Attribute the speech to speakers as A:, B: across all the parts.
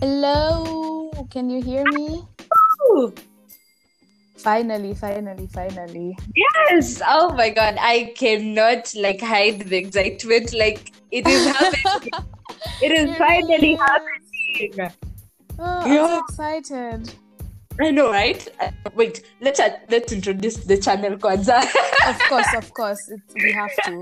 A: Hello, can you hear me?
B: Ooh,
A: Finally, finally, finally.
B: yes. Oh my god. I cannot like hide the excitement. Like it is happening. it is finally happening.
A: Oh, I'm
B: Yeah.
A: excited.
B: I know, right? Uh, wait, let's uh, let's introduce the channel Kwanzaa.
A: Of course, of course, it, we have to.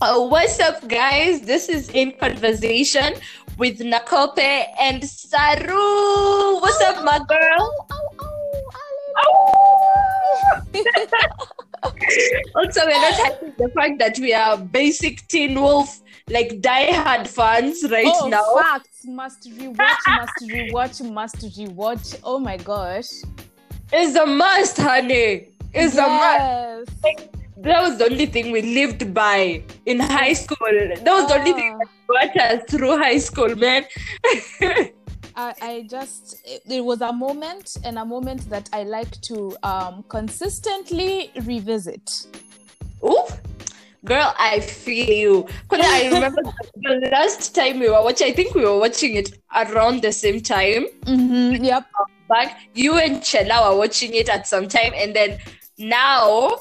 B: Uh, what's up, guys? This is In Conversation with Nakope and Saru. What's up, my girl? also, we're not hiding the fact that we are basic Teen Wolf, like die-hard fans right
A: oh,
B: now.
A: facts must rewatch, must rewatch, must rewatch. Oh my gosh.
B: It's a must, honey. It's a must.
A: yes.
B: That was the only thing we lived by in high school. That was the only thing
A: Ah.
B: that brought us through high school, man.
A: I, I just it, it was a moment and a moment that I like to um consistently revisit.
B: Ooh, girl, I feel you. Because I remember the last time we were watching, I think we were watching it around the same time.
A: Mm-hmm. Yep.
B: Back, you and Chela were watching it at some time, and then now,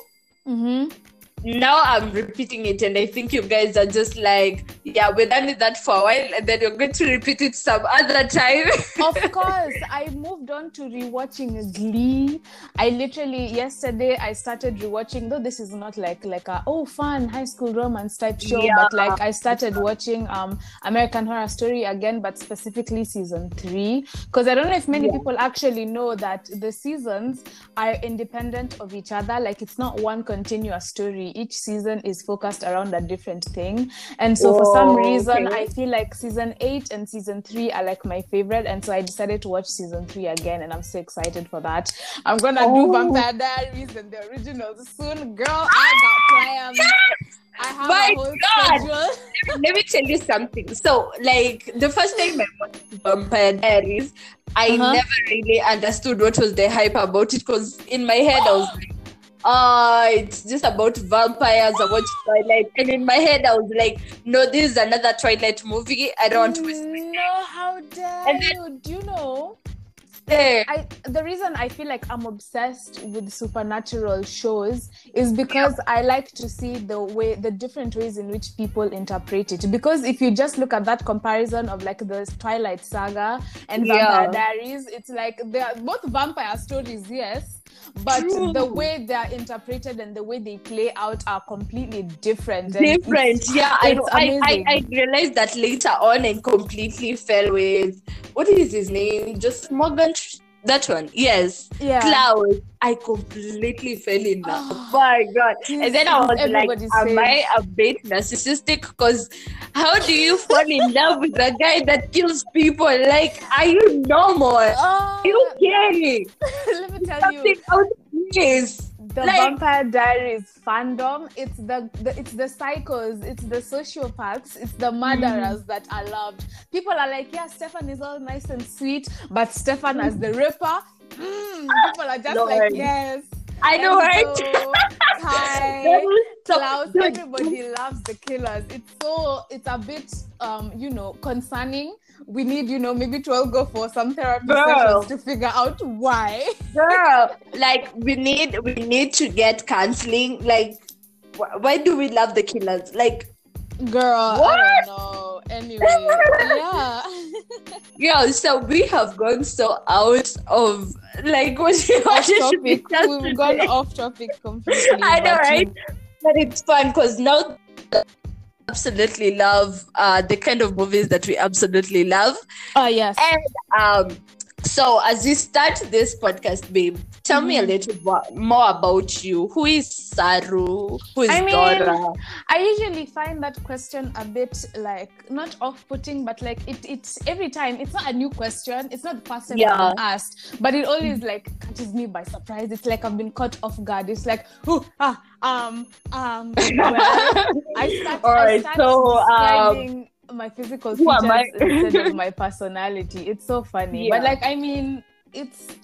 A: Mm-hmm.
B: Now I'm repeating it, and I think you guys are just like, yeah, we're done with that for a while, and then you're going to repeat it some other time.
A: of course, I moved on to rewatching Glee. I literally yesterday I started rewatching. Though this is not like like a oh fun high school romance type show,
B: Yeah.
A: but like I started watching um American Horror Story again, but specifically season three. Because I don't know if many
B: Yeah.
A: people actually know that the seasons are independent of each other. Like it's not one continuous story. Each season is focused around a different thing. And so for some reason,
B: okay.
A: I feel like season eight and season three are like my favorite. And so I decided to watch season three again. And I'm so excited for that. I'm going to do
B: Oh.
A: Vampire Diaries and the originals soon. Girl, I got plans. I have
B: My
A: a whole
B: God.
A: schedule.
B: Let me tell you something. So, like the first time I watched Vampire Diaries, I
A: Uh-huh.
B: never really understood what was the hype about it because in my head I was like, oh, it's just about vampires. I watched Twilight, and in my head I was like, no, this is another Twilight movie. I don't want to
A: No, how dare
B: And then-
A: you? Do you know?
B: time.
A: I the reason I feel like I'm obsessed with supernatural shows is because I like to see the way the different ways in which people interpret it. Because if you just look at that comparison of like the Twilight Saga and
B: Yeah.
A: Vampire Diaries, it's like they are both vampire stories, yes. But
B: True.
A: the way they are interpreted and the way they play out are completely different. and it's-
B: Different, yeah. I,
A: it's
B: I, I. I realized that later on and completely fell with what is his name? Joseph Morgan. That one, yes.
A: yeah.
B: Klaus. I completely fell in love.
A: Oh.
B: my god. And then I was like, Am I a bit narcissistic? Because how do you fall in love with a guy that kills people? Like, are you normal? Are
A: Oh,
B: you kidding?
A: let me tell you.
B: Something out of place.
A: The
B: Like-
A: vampire diaries fandom it's the, the it's the psychos it's the sociopaths it's the murderers that are loved. People are like yeah stefan is all nice and sweet but stefan as the ripper mm, people are just
B: Lord.
A: like yes
B: I know, right? So-
A: Klaus, everybody loves the killers. It's so it's a bit um, you know, concerning. We need, you know, maybe to all go for some therapy
B: Girl.
A: sessions to figure out why.
B: girl like we need we need to get counseling like wh- why do we love the killers like
A: Girl,
B: What?
A: I don't know. Anyway, yeah.
B: girl so we have gone so out of like what you
A: off
B: should be
A: topic. We've gone off topic completely.
B: I know, right? but it's fun because now absolutely love uh the kind of movies that we absolutely love
A: Oh yes.
B: and um so as we start this podcast babe tell me a
A: Mhm.
B: little bo- more about you who is saru who is
A: I mean,
B: dora
A: I usually find that question a bit like not off-putting, but like it it's every time it's not a new question. It's not the first time
B: Yeah.
A: Been asked, but it always like catches me by surprise. It's like I've been caught off guard. It's like, oh ah um um well I start,
B: All
A: I start
B: so, um,
A: my physical
B: who
A: features instead of my personality. It's so funny. But like I mean, it's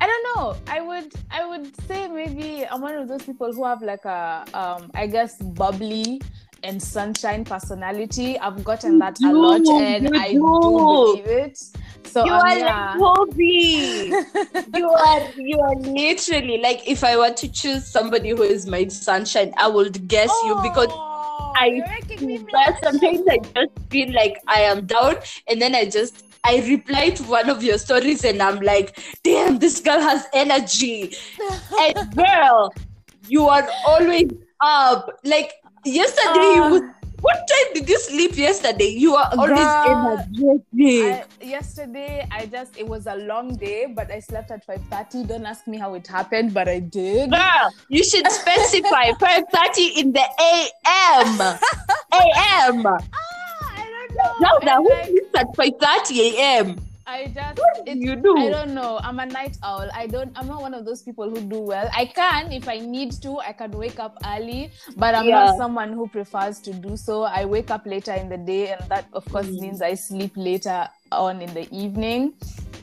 A: I don't know. I would I would say maybe I'm one of those people who have like a um I guess bubbly and sunshine personality. I've gotten that a lot, and
B: you
A: I
B: do.
A: believe it. So
B: you
A: um,
B: are
A: yeah.
B: like Kobe. you are you are literally like if I were to choose somebody who is my sunshine, I would guess you because
A: Oh,
B: I
A: you're making me
B: but sometimes I just feel like I am down and then I just I reply to one of your stories and I'm like, damn, this girl has energy. And girl, you are always up. Like yesterday, you
A: Uh,
B: was, what time did you sleep yesterday? You are always energetic.
A: I, yesterday I just it was a long day, but I slept at 5:30. Don't ask me how it happened, but I did.
B: Girl, you should specify 5:30 in the AM. AM.
A: Ah, I don't know.
B: Now who
A: like-
B: sleeps at 5:30 AM?
A: I just
B: What do you do?
A: I don't know. I'm a night owl. I don't. I'm not one of those people who do well. I can if I need to. I can wake up early, but I'm
B: Yeah.
A: not someone who prefers to do so. I wake up later in the day, and that of course
B: Mm.
A: means I sleep later on in the evening.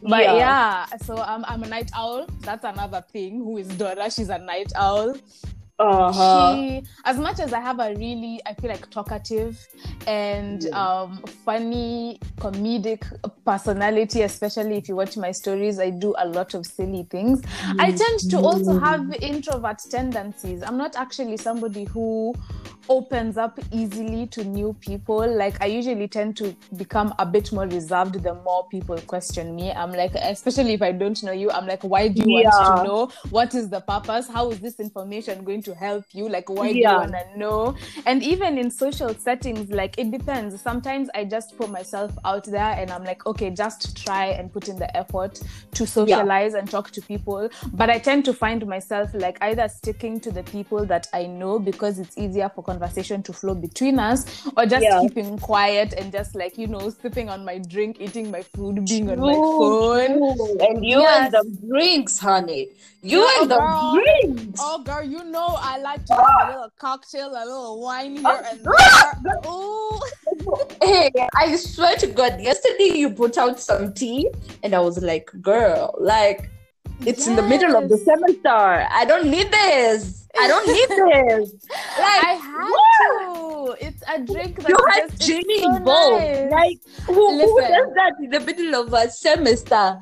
A: But
B: Yeah.
A: yeah, so I'm I'm a night owl. That's another thing. Who is Dora? She's a night owl.
B: Uh-huh.
A: She, as much as I have a really, I feel like talkative and
B: Yeah.
A: um, funny, comedic personality, especially if you watch my stories, I do a lot of silly things. I tend to also have introvert tendencies. I'm not actually somebody who opens up easily to new people. Like I usually tend to become a bit more reserved the more people question me. I'm like, especially if I don't know you, I'm like, why do you want to know? What is the purpose? How is this information going to help you? Like, why do you want to know? And even in social settings, like it depends. Sometimes I just put myself out there and I'm like, okay, just try and put in the effort to socialize and talk to people. But I tend to find myself like either sticking to the people that I know because it's easier for conversation to flow between us, or just
B: Yeah.
A: keeping quiet and just like, you know, sipping on my drink, eating my food, being on my phone.
B: true. And you
A: Yes.
B: and the drinks, honey. You
A: Yeah,
B: and the
A: girl.
B: drinks.
A: Oh, girl, you know I like to have a little cocktail, a little wine here and
B: Ah!
A: there. Ooh.
B: Hey, I swear to God, yesterday you put out some tea, and I was like, girl, like, it's in the middle of the semester. I don't need this. I don't need this. Like,
A: I had
B: what?
A: to. It's a drink that
B: You had
A: just, so
B: involved.
A: nice.
B: Like, who, who does that in the middle of a semester?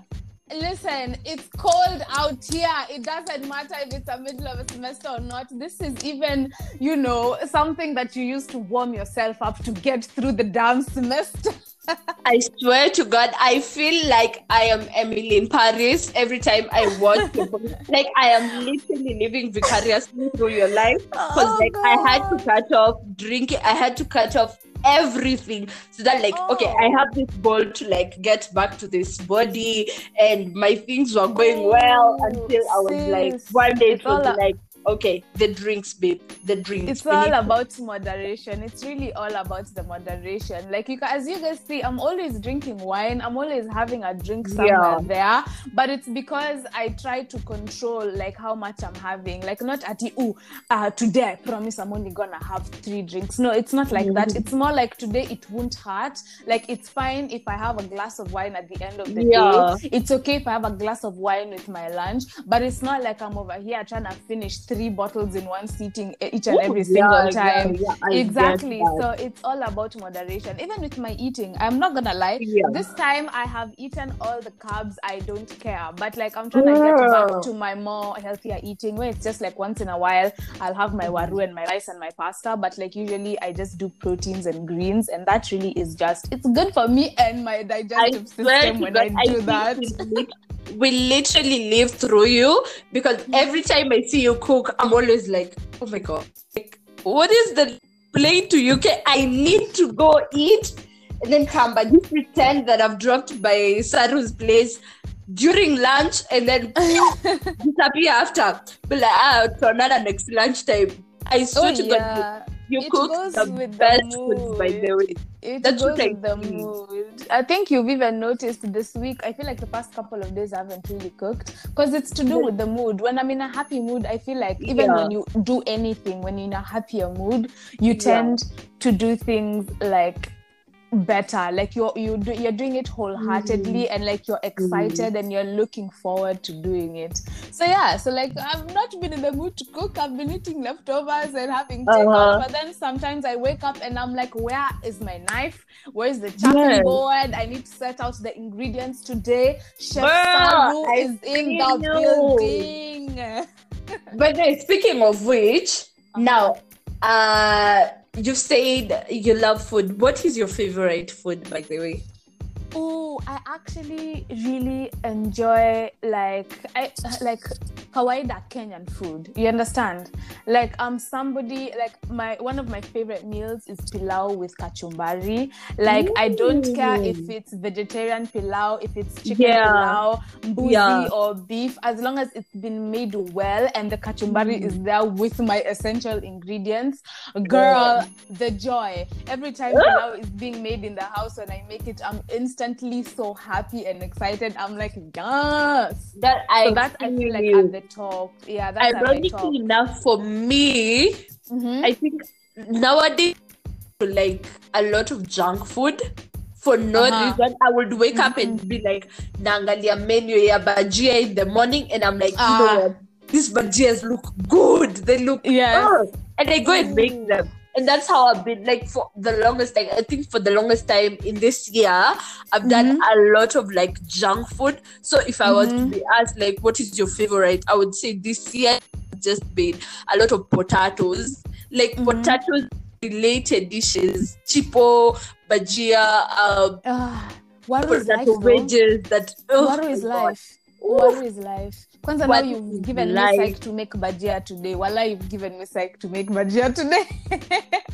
A: Listen, it's cold out here. It doesn't matter if it's a middle of a semester or not. This is even, you know, something that you use to warm yourself up to get through the damn semester.
B: I swear to God, I feel like I am Emily in Paris every time I watch people. like I am literally living vicariously through your life. Because
A: Oh,
B: like I had to cut off drinking, I had to cut off everything so that like okay, I
A: Oh.
B: have this goal to like get back to this body and my things were going well
A: Oh,
B: until I was like one day it was like okay, the drinks, babe, the drinks.
A: it's
B: We
A: all
B: need-
A: about moderation. It's really all about the moderation. Like you as you guys see i'm always drinking wine. I'm always having a drink somewhere
B: Yeah.
A: there. But it's because i try to control like how much i'm having. Like not at the uh today i promise i'm only gonna have three drinks. No it's not like that.
B: Mhm.
A: it's more like today it won't hurt. Like it's fine if i have a glass of wine at the end of the
B: Yeah.
A: day. It's okay if i have a glass of wine with my lunch. But it's not like i'm over here trying to finish three bottles in one sitting each and every
B: Yeah,
A: single
B: yeah,
A: time.
B: yeah, I get
A: exactly. so it's all about moderation. Even with my eating i'm not gonna lie
B: Yeah.
A: this time i have eaten all the carbs i don't care. But like i'm trying to get back to my more healthier eating where it's just like once in a while i'll have my waru and my rice and my pasta. But like usually i just do proteins and greens and that really is just it's good for me and my digestive
B: swear
A: system when i
B: I
A: do
B: think
A: that.
B: We, we literally live through you because every time I see you cook, I'm always like, oh my god, like, what is the plane to UK? I need to go eat and then come back. Just pretend that I've dropped by Saru's place during lunch and then disappear after. Be like, ah, to another next lunchtime. I swear
A: oh
B: to God,
A: yeah
B: you
A: It
B: cook
A: goes
B: the
A: with the
B: best foods, by the way.
A: It
B: That's
A: goes
B: what I
A: with the mood. I think you've even noticed this week. I feel like the past couple of days I haven't really cooked because it's to do with the mood. When I'm in a happy mood, I feel like even
B: Yeah.
A: when you do anything, when you're in a happier mood, you
B: Yeah.
A: tend to do things like better like you're you do, you're doing it wholeheartedly and like you're excited and you're looking forward to doing it So yeah, so like I've not been in the mood to cook. I've been eating leftovers and having
B: Uh-huh.
A: takeout. But then sometimes I wake up and I'm like, where is my knife? Where's the chopping
B: Yes.
A: board? I need to set out the ingredients today. Chef Saru is in the
B: you.
A: building.
B: But then, speaking of which, now, uh, you said you love food. What is your favorite food, by the way?
A: Oh, I actually really enjoy like I like kawaida Kenyan food. You understand? Like I'm somebody like my one of my favorite meals is pilau with kachumbari. Like I don't care if it's vegetarian pilau, if it's chicken
B: Yeah.
A: pilau, mbuzi
B: Yeah.
A: or beef, as long as it's been made well and the kachumbari
B: Mm.
A: is there with my essential ingredients. Girl, the joy. Every time pilau is being made in the house when I make it, I'm instantly so happy and excited. I'm like, yes.
B: That I
A: So that I feel like at the top. Yeah, that's
B: ironically enough for me
A: Mhm.
B: i think nowadays like a lot of junk food for no
A: Uh-huh.
B: reason i would wake up and be like naangalia menu ya bajia in the morning and i'm like you
A: Ah.
B: know what these bajias look good they look
A: yeah,
B: oh, and i go and make them and that's how I've been like for the longest time. I think for the longest time in this year, I've done
A: Mm-hmm.
B: a lot of like junk food. So if I was to
A: Mhm.
B: be asked like what is your favorite, I would say this year just been a lot of potatoes, like
A: Mhm.
B: potatoes related dishes, chipo, bajia, um,
A: Ah, Waru is life,
B: wedges. That oh
A: Waru is life.
B: Oof.
A: Waru life. Kwanza now you've given
B: life.
A: me psych to make bajia today. Wala, you've given me psych to make bajia today.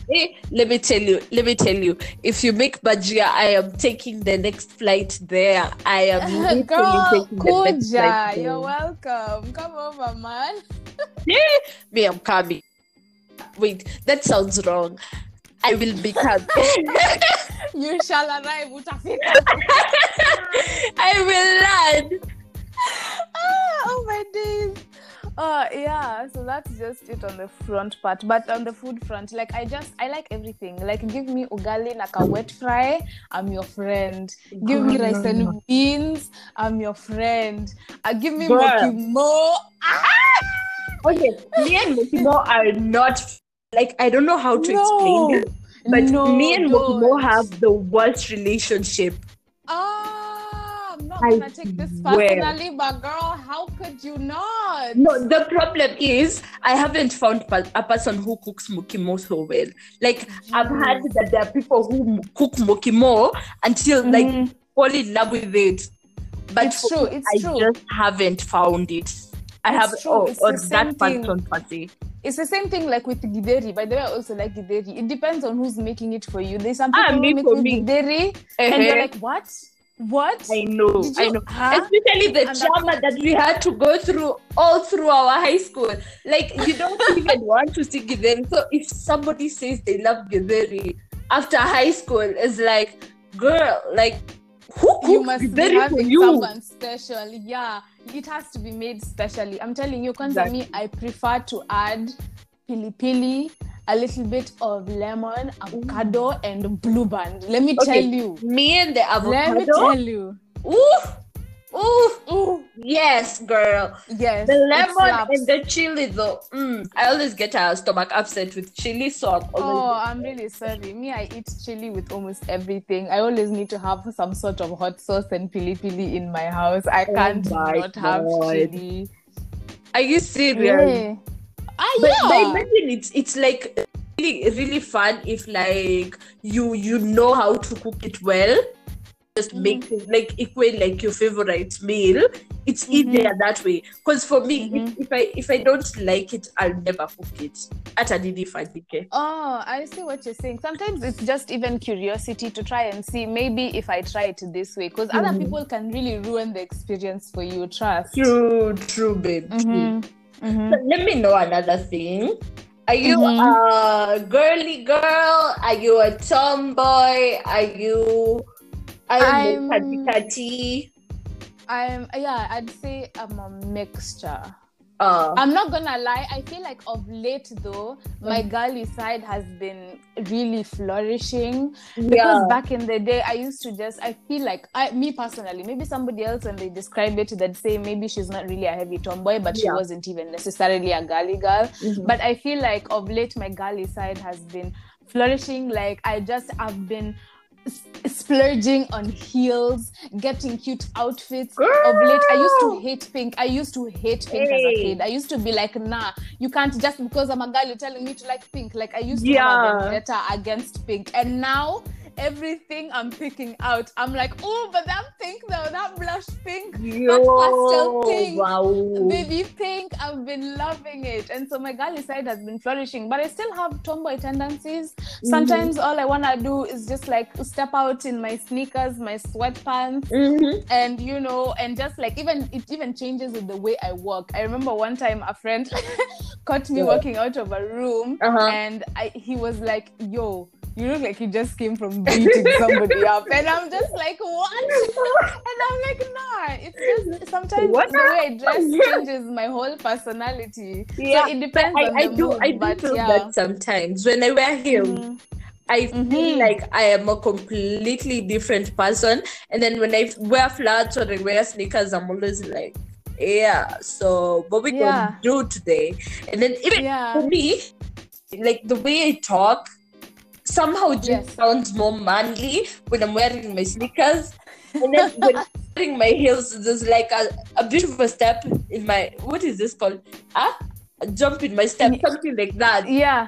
B: Hey, eh, let me tell you, let me tell you, if you make bajia, I am taking the next flight there. I am
A: Girl,
B: taking the next
A: Kuja,
B: flight there.
A: you're welcome. Come over, man.
B: Eh, me, I'm coming. Wait, that sounds wrong. I will be coming.
A: You shall arrive, utafika. That's just it on the front part. But on the food front, like I just I like everything. Like give me ugali like a wet fry, I'm your friend. Give me rice and beans, I'm your friend. Uh, give me
B: Girl.
A: mokimo.
B: Okay, me and Mokimo are not like I don't know how to explain this, but
A: no,
B: me and. Mokimo have the worst relationship.
A: Ah, I'm gonna take this personally, but girl, how could you not?
B: No, the problem is I haven't found a person who cooks mokimo so well. Like I've heard that there are people who cook mokimo until like
A: Mhm.
B: fall in love with it. But
A: It's true, it's
B: I
A: true.
B: just haven't found it. I
A: It's
B: have
A: true,
B: oh,
A: it's
B: or
A: same
B: that person per se.
A: It's the same thing like with githeri. By the way, I also like githeri. It depends on who's making it for you. There's some
B: Ah,
A: people
B: me
A: who make
B: for
A: you
B: me.
A: githeri, and you're like, what? What?
B: I know,
A: Did
B: I know.
A: huh?
B: Especially the
A: that-
B: trauma that we had to go through all through our high school. Like you don't even want to see Githeri. So if somebody says they love Githeri after high school, it's like, girl, like who
A: you must be having
B: you?
A: someone special. Yeah, it has to be made specially. I'm telling you, kwanza
B: Exactly.
A: me, I prefer to add pili pili, a little bit of lemon, avocado, and blue band. Let me
B: Okay.
A: tell you.
B: Me and the avocado.
A: Let me tell you.
B: Ooh, ooh,
A: Ooh,
B: yes, girl.
A: yes.
B: The lemon and the chili, though. Mm, I always get a stomach upset with chili, so I'm
A: Oh, I'm really sorry. Me, I eat chili with almost everything. I always need to have some sort of hot sauce and pili pili in my house. I
B: Oh
A: can't
B: my
A: not have
B: God.
A: chili.
B: Are you serious?
A: Yeah. Ah,
B: But,
A: yeah.
B: but imagine it's it's like really really fun if like you you know how to cook it well. Just
A: Mm-hmm.
B: make it like equate like your favorite meal. It's
A: Mm-hmm.
B: easier that way. Because for me, if, if I if I don't like it, I'll never cook it. At a.
A: Oh, I see what you're saying. Sometimes it's just even curiosity to try and see maybe if I try it this way, because other
B: Mhm.
A: people can really ruin the experience for you. Trust.
B: True, true, babe. True.
A: Mhm. Mhm.
B: So let me know another thing. Are you
A: Mhm.
B: a girly girl? Are you a tomboy? Are you are you
A: I'm- I'm yeah, I'd say I'm a mixture.
B: Uh,
A: I'm not gonna lie, I feel like of late though, my
B: Mm.
A: girly side has been really flourishing.
B: yeah.
A: Because back in the day, I used to just, I feel like, I, me personally, maybe somebody else when they describe it, they'd say maybe she's not really a heavy tomboy, but she wasn't even necessarily a girly girl.
B: Mhm.
A: But I feel like of late, my girly side has been flourishing. Like I just have been splurging on heels, getting cute outfits. Of late, I used to hate pink. I used to hate pink as a kid. I used to be like, nah, you can't just because I'm a girl, you're telling me to like pink. Like I used to
B: Yeah.
A: have a vendetta against pink, and now. Everything I'm picking out, I'm like, oh, but that pink though, that blush pink, that pastel pink,
B: wow.
A: baby pink i've been loving it and so my girly side has been flourishing but i still have tomboy tendencies sometimes all i want to do is just like step out in my sneakers my sweatpants
B: Mhm.
A: and you know and just like even it even changes with the way i walk i remember one time a friend caught me
B: Yeah.
A: walking out of a room
B: Uh-huh.
A: and I, he was like yo you look like you just came from beating somebody up and i'm just like what and I'm like, nah, it's just sometimes
B: What?
A: the way I dress changes my whole personality.
B: Yeah,
A: so it depends
B: I, I do
A: mood,
B: I do feel
A: yeah.
B: that sometimes when I wear heels,
A: Mhm.
B: I feel
A: Mhm.
B: like I am a completely different person. And then when I wear flats or I wear sneakers, I'm always like, yeah. So what we
A: Yeah.
B: gonna do today? And then even
A: Yeah.
B: for me, like the way I talk somehow just
A: Yes.
B: sounds more manly when I'm wearing my sneakers. And then when I'm wearing my heels, there's like a, a bit of a step in my what is this called? Ah, a jump in my step, something like that.
A: Yeah.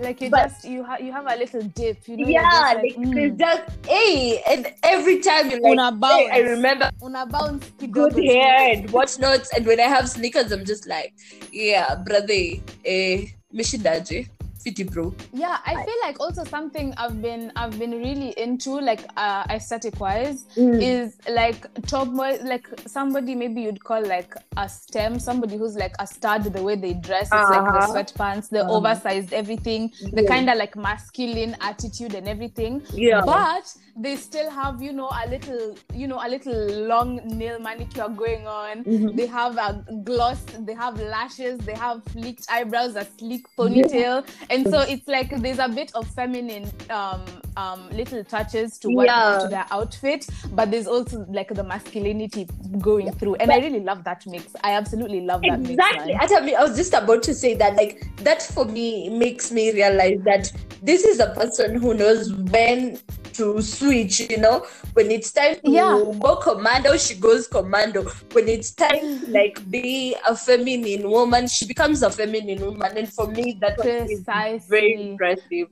A: Like you
B: But-
A: just you have you have a little dip, you know.
B: yeah,
A: just
B: like,
A: like, mm,
B: just hey, and every time you're like,
A: Una
B: hey, I
A: bounce.
B: remember
A: una bounce
B: good hair and whatnot. And when I have sneakers, I'm just like, yeah, brother, eh, mishidaji, fiti bro.
A: Yeah, I feel like also something I've been I've been really into, like uh, aesthetic wise,
B: Mm.
A: is like top like somebody maybe you'd call like a stem, somebody who's like a stud, the way they dress, it's like the
B: Uh-huh.
A: sweatpants, the
B: Uh-huh.
A: oversized everything, the
B: Yeah.
A: kind of like masculine attitude and everything.
B: Yeah.
A: But they still have, you know, a little, you know, a little long nail manicure going on.
B: Mhm.
A: They have a gloss, they have lashes, they have flicked eyebrows, a sleek ponytail. And so it's like there's a bit of feminine um um little touches to what
B: Yeah.
A: to their outfit, but there's also like the masculinity going through. And I really love that mix. I absolutely love that
B: Exactly.
A: mix.
B: Atami, I was just about to say that, like, that for me makes me realize that this is a person who knows when to switch, you know, when it's time to
A: Yeah.
B: go commando, she goes commando. When it's time to like be a feminine woman, she becomes a feminine woman. And for me, that was very impressive.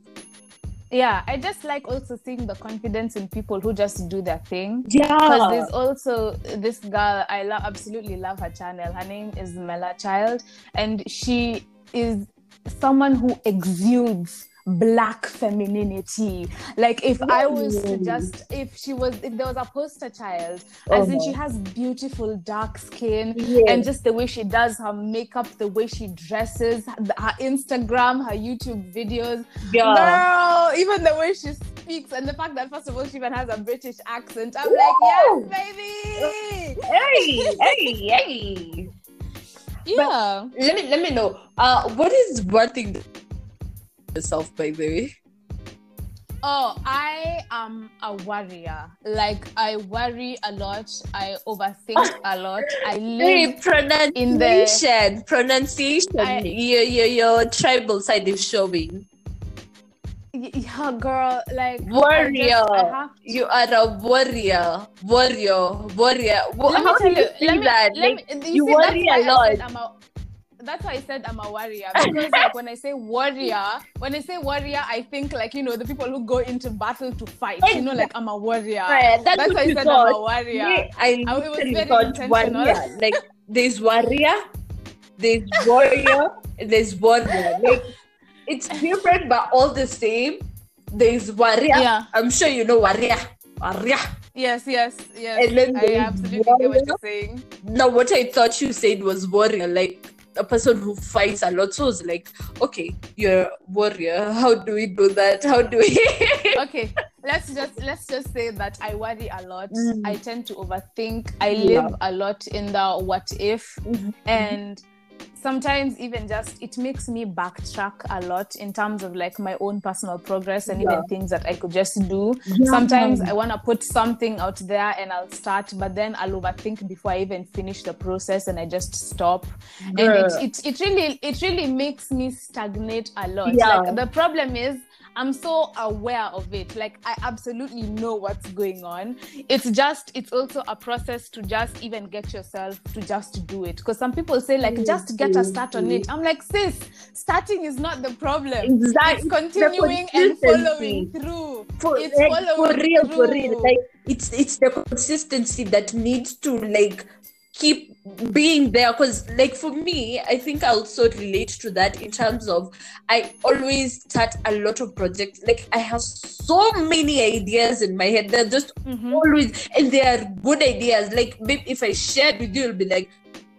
A: Yeah, I just like also seeing the confidence in people who just do their thing.
B: Yeah.
A: Because there's also this girl, I love absolutely love her channel. Her name is Mela Child, and she is someone who exudes black femininity. Like if I was to just if she was if there was a poster child, as in
B: Uh-huh.
A: she has beautiful dark skin
B: Yes.
A: and just the way she does her makeup, the way she dresses, her Instagram, her YouTube videos.
B: Yeah.
A: Girl, even the way she speaks and the fact that first of all she even has a British accent. I'm like,
B: Woo!
A: yes, baby.
B: Hey, hey, hey.
A: Yeah.
B: let me let me know. Uh, what is one thing that yourself by the way?
A: Oh, I am a worrier. Like I worry a lot. I overthink a lot. I
B: Hey,
A: live
B: pronunciation, pronunciation.
A: I-
B: your, your your tribal side is showing.
A: Yeah, girl. Like I
B: Warrior.
A: just- I to-
B: You are a warrior, warrior, warrior.
A: Let me tell you. Let me.
B: that?
A: Let
B: Like,
A: me.
B: you
A: see,
B: worry a
A: I
B: lot.
A: Said I'm a, that's why I said I'm a warrior because like when I say warrior, when I say warrior, I think like you know the people who go into battle to fight. You know, like I'm a warrior.
B: Right, that's,
A: That's why I said
B: thought.
A: I'm a warrior.
B: Me, I
A: I- was very intentional.
B: warrior. Like there's warrior, there's warrior, there's warrior. Like it's different but all the same. There's warrior.
A: Yeah.
B: I'm sure you know warrior. Warrior.
A: Yes, yes, yes.
B: And then
A: I absolutely get what you're saying.
B: Now what I thought you said was warrior, like a person who fights a lot. So it's like, okay, you're a warrior. How do we do that? How do we
A: Okay, let's just let's just say that I worry a lot.
B: Mm.
A: I tend to overthink. I
B: Yeah.
A: live a lot in the what if,
B: Mhm.
A: and sometimes even just it makes me backtrack a lot in terms of like my own personal progress and
B: Yeah.
A: even things that I could just do.
B: Yeah.
A: Sometimes I want to put something out there and I'll start, but then I'll overthink before I even finish the process and I just stop. And it, it it really it really makes me stagnate a lot.
B: Yeah.
A: Like the problem is I'm so aware of it. Like I absolutely know what's going on. It's just it's also a process to just even get yourself to just do it. Because some people say like just get a start on it. I'm like, sis, starting is not the problem.
B: Exactly.
A: It's continuing and following through.
B: for,
A: it's
B: like,
A: following
B: for real, for real. Like it's it's the consistency that needs to like keep being there. Because like for me, I think I also relate to that in terms of I always start a lot of projects. Like I have so many ideas in my head. They're just
A: Mhm.
B: always and they are good ideas. Like maybe if I shared with you, you'll be like,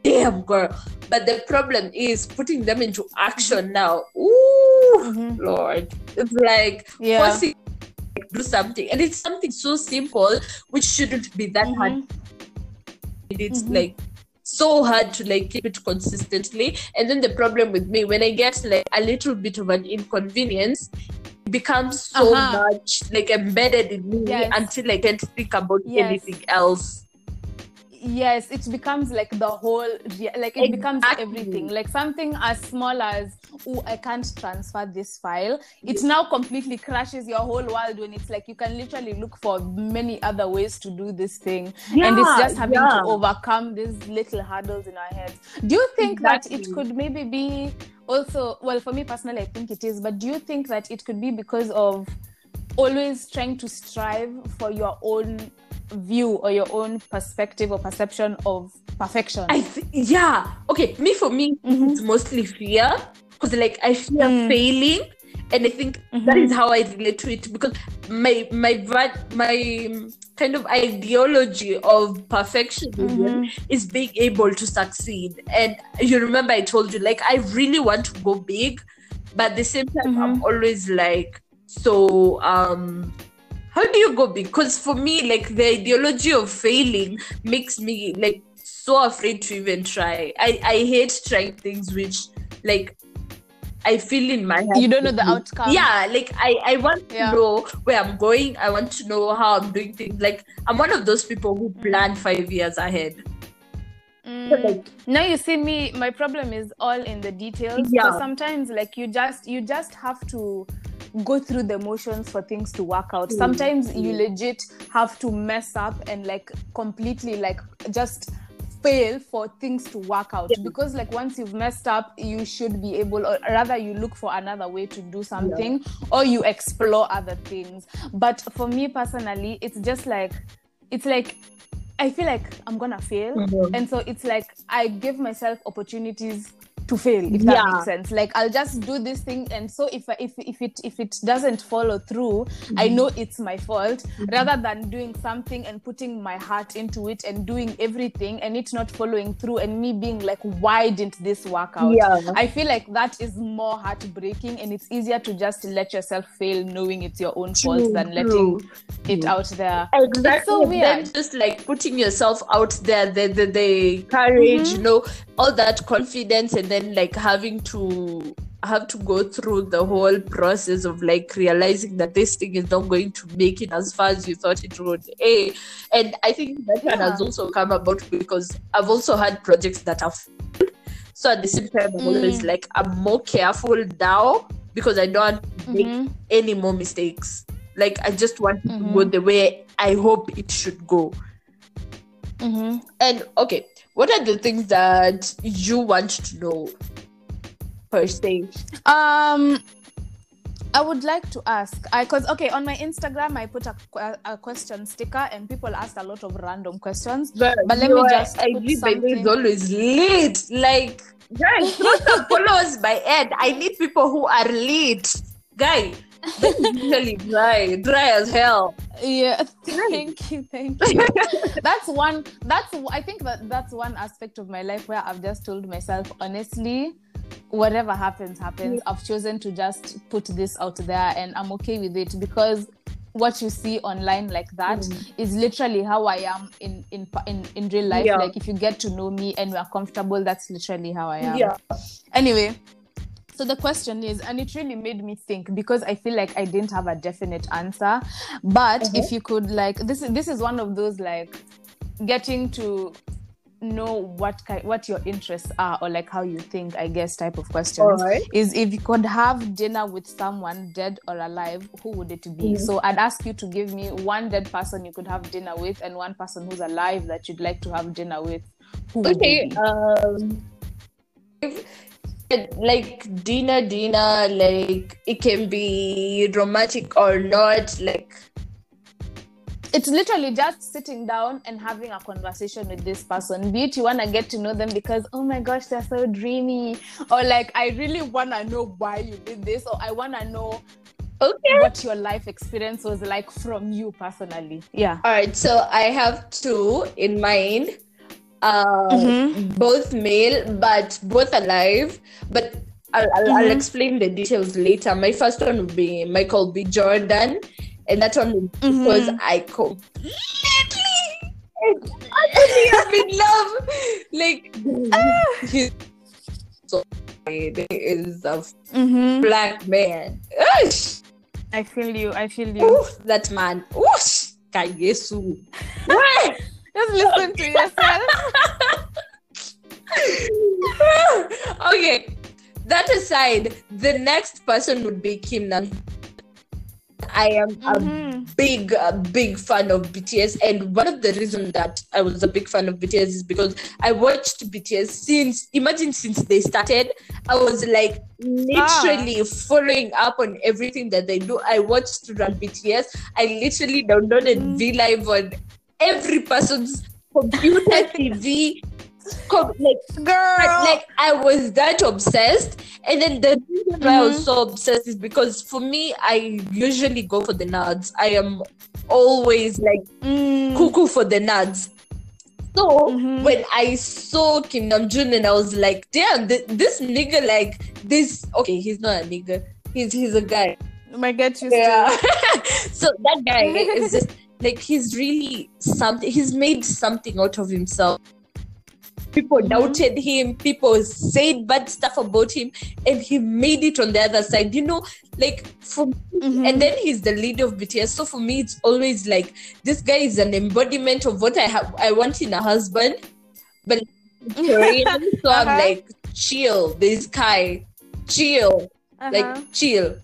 B: damn girl. But the problem is putting them into action now. Ooh,
A: Mhm.
B: Lord. It's like
A: Yeah.
B: forcing do something. And it's something so simple which shouldn't be that hard.
A: Mhm.
B: It's
A: Mhm.
B: like so hard to like keep it consistently. And then the problem with me, when I get like a little bit of an inconvenience, becomes so
A: Uh-huh.
B: much like embedded in me
A: Yes.
B: until I can't think about
A: Yes.
B: anything else.
A: Yes it becomes like the whole like it becomes everything. Like something as small as oh i can't transfer this file. It now completely crashes your whole world when it's like you can literally look for many other ways to do this thing. And it's just having
B: yeah.
A: to overcome these little hurdles in our heads. Do you think that it could maybe be also well for me personally i think it is but do you think that it could be because of always trying to strive for your own view or your own perspective or perception of perfection.
B: I th- yeah. Okay, me for me,
A: Mhm.
B: it's mostly fear because like I fear
A: Mm.
B: failing, and I think that
A: Mhm.
B: is how I relate to it because my my my um, kind of ideology of perfectionism
A: Mhm.
B: is being able to succeed. And you remember I told you like I really want to go big, but at the same time I'm
A: Mhm.
B: always like so um how do you go big? Because for me, like the ideology of failing makes me like so afraid to even try. I, I hate trying things which like I feel in my head.
A: You don't know the outcome.
B: Yeah, like I, I want
A: Yeah.
B: to know where I'm going. I want to know how I'm doing things. Like I'm one of those people who plan five years ahead.
A: Mm.
B: Like,
A: now you see me my problem is all in the details
B: Yeah.
A: so sometimes like you just you just have to go through the motions for things to work out
B: Mm.
A: sometimes you legit have to mess up and like completely like just fail for things to work out
B: Yeah.
A: because like once you've messed up you should be able or rather you look for another way to do something or you explore other things but for me personally it's just like it's like i feel like i'm gonna fail
B: Mhm.
A: and so it's like i give myself opportunities to fail if that
B: Yeah.
A: makes sense like i'll just do this thing and so if if if it if it doesn't follow through i
B: Mm-hmm.
A: know it's my fault rather than doing something and putting my heart into it and doing everything and it not following through and me being like why didn't this work out
B: Yeah.
A: i feel like that is more heartbreaking and it's easier to just let yourself fail knowing it's your own fault
B: True,
A: than
B: true.
A: letting it out there
B: Exactly.
A: It's so
B: Then
A: weird.
B: just like putting yourself out there, the the, the courage,
A: Mhm.
B: you know, all that confidence, and then like having to have to go through the whole process of like realizing that this thing is not going to make it as far as you thought it would. Eh, and I think that one has also come about because I've also had projects that have. So at the same time, I'm always
A: Mm.
B: like I'm more careful now because I don't to make any more mistakes. Like I just want it to go the way I hope it should go.
A: Mhm.
B: And okay, what are the things that you want to know per se?
A: Um, I would like to ask, I because okay, on my Instagram I put a, a question sticker and people asked a lot of random questions.
B: But,
A: let me just put
B: by the is always lit. Like guys, followers by Ed. I need people who are lit. Guy, that is usually dry, dry as hell.
A: Yeah, thank you, thank you. that's one. That's I think that that's one aspect of my life where I've just told myself honestly. Whatever happens, happens. I've chosen to just put this out there and I'm okay with it because what you see online like that
B: Mm.
A: is literally how I am in in in, in real life.
B: Yeah.
A: Like if you get to know me and we're comfortable, that's literally how I am.
B: Yeah.
A: Anyway, so the question is, and it really made me think because I feel like I didn't have a definite answer. But
B: Mhm.
A: if you could like this is this is one of those like getting to know what kind what your interests are or like how you think, I guess, type of questions
B: Alright.
A: is if you could have dinner with someone dead or alive, who would it be?
B: Mhm.
A: So I'd ask you to give me one dead person you could have dinner with and one person who's alive that you'd like to have dinner with. Who
B: Okay. Um, if, like dinner, dinner, like it can be romantic or not. Like
A: It's literally just sitting down and having a conversation with this person. Be it you want to get to know them because, oh my gosh, they're so dreamy. Or like, I really want to know why you did this. Or I want to know
B: okay.
A: what your life experience was like from you personally. Yeah.
B: All right. So I have two in mind. Uh,
A: Mhm.
B: both male, but both alive. But I'll, I'll, I'll
A: Mhm.
B: explain the details later. My first one would be Michael B. Jordan, and that one
A: Mhm.
B: because I completely, am in love. Like he's so he is a
A: Mm-hmm.
B: black man. Ush,
A: I feel you. I feel you.
B: oof, that man. Oosh, Kayesu.
A: Just listen to yourself.
B: okay, that aside, the next person would be Kim Nam. I am a
A: Mhm.
B: big, a big fan of BTS, and one of the reasons that I was a big fan of BTS is because I watched BTS since, imagine, since they started. I was like literally following up on everything that they do. I watched Run BTS. I literally downloaded
A: Mm.
B: V Live on every person's computer, TV. Com- like
A: Girl.
B: like I was that obsessed, and then the reason why I was
A: Mhm.
B: so obsessed is because for me, I usually go for the nuds. I am always like
A: Mm.
B: cuckoo for the nuds. So
A: Mhm.
B: when I saw Kim Namjoon, and I was like, damn, th- this nigga, like this. Okay, he's not a nigga. He's he's a guy.
A: Get you.
B: Yeah. so that guy is just like he's really something. He's made something out of himself. People doubted him. People said bad stuff about him, and he made it on the other side. You know, like for
A: Mhm.
B: and then he's the leader of BTS. So for me, it's always like this guy is an embodiment of what I have. I want in a husband, but Korean. so I'm
A: Uh-huh.
B: like, chill. This guy, chill,
A: Uh-huh.
B: like chill.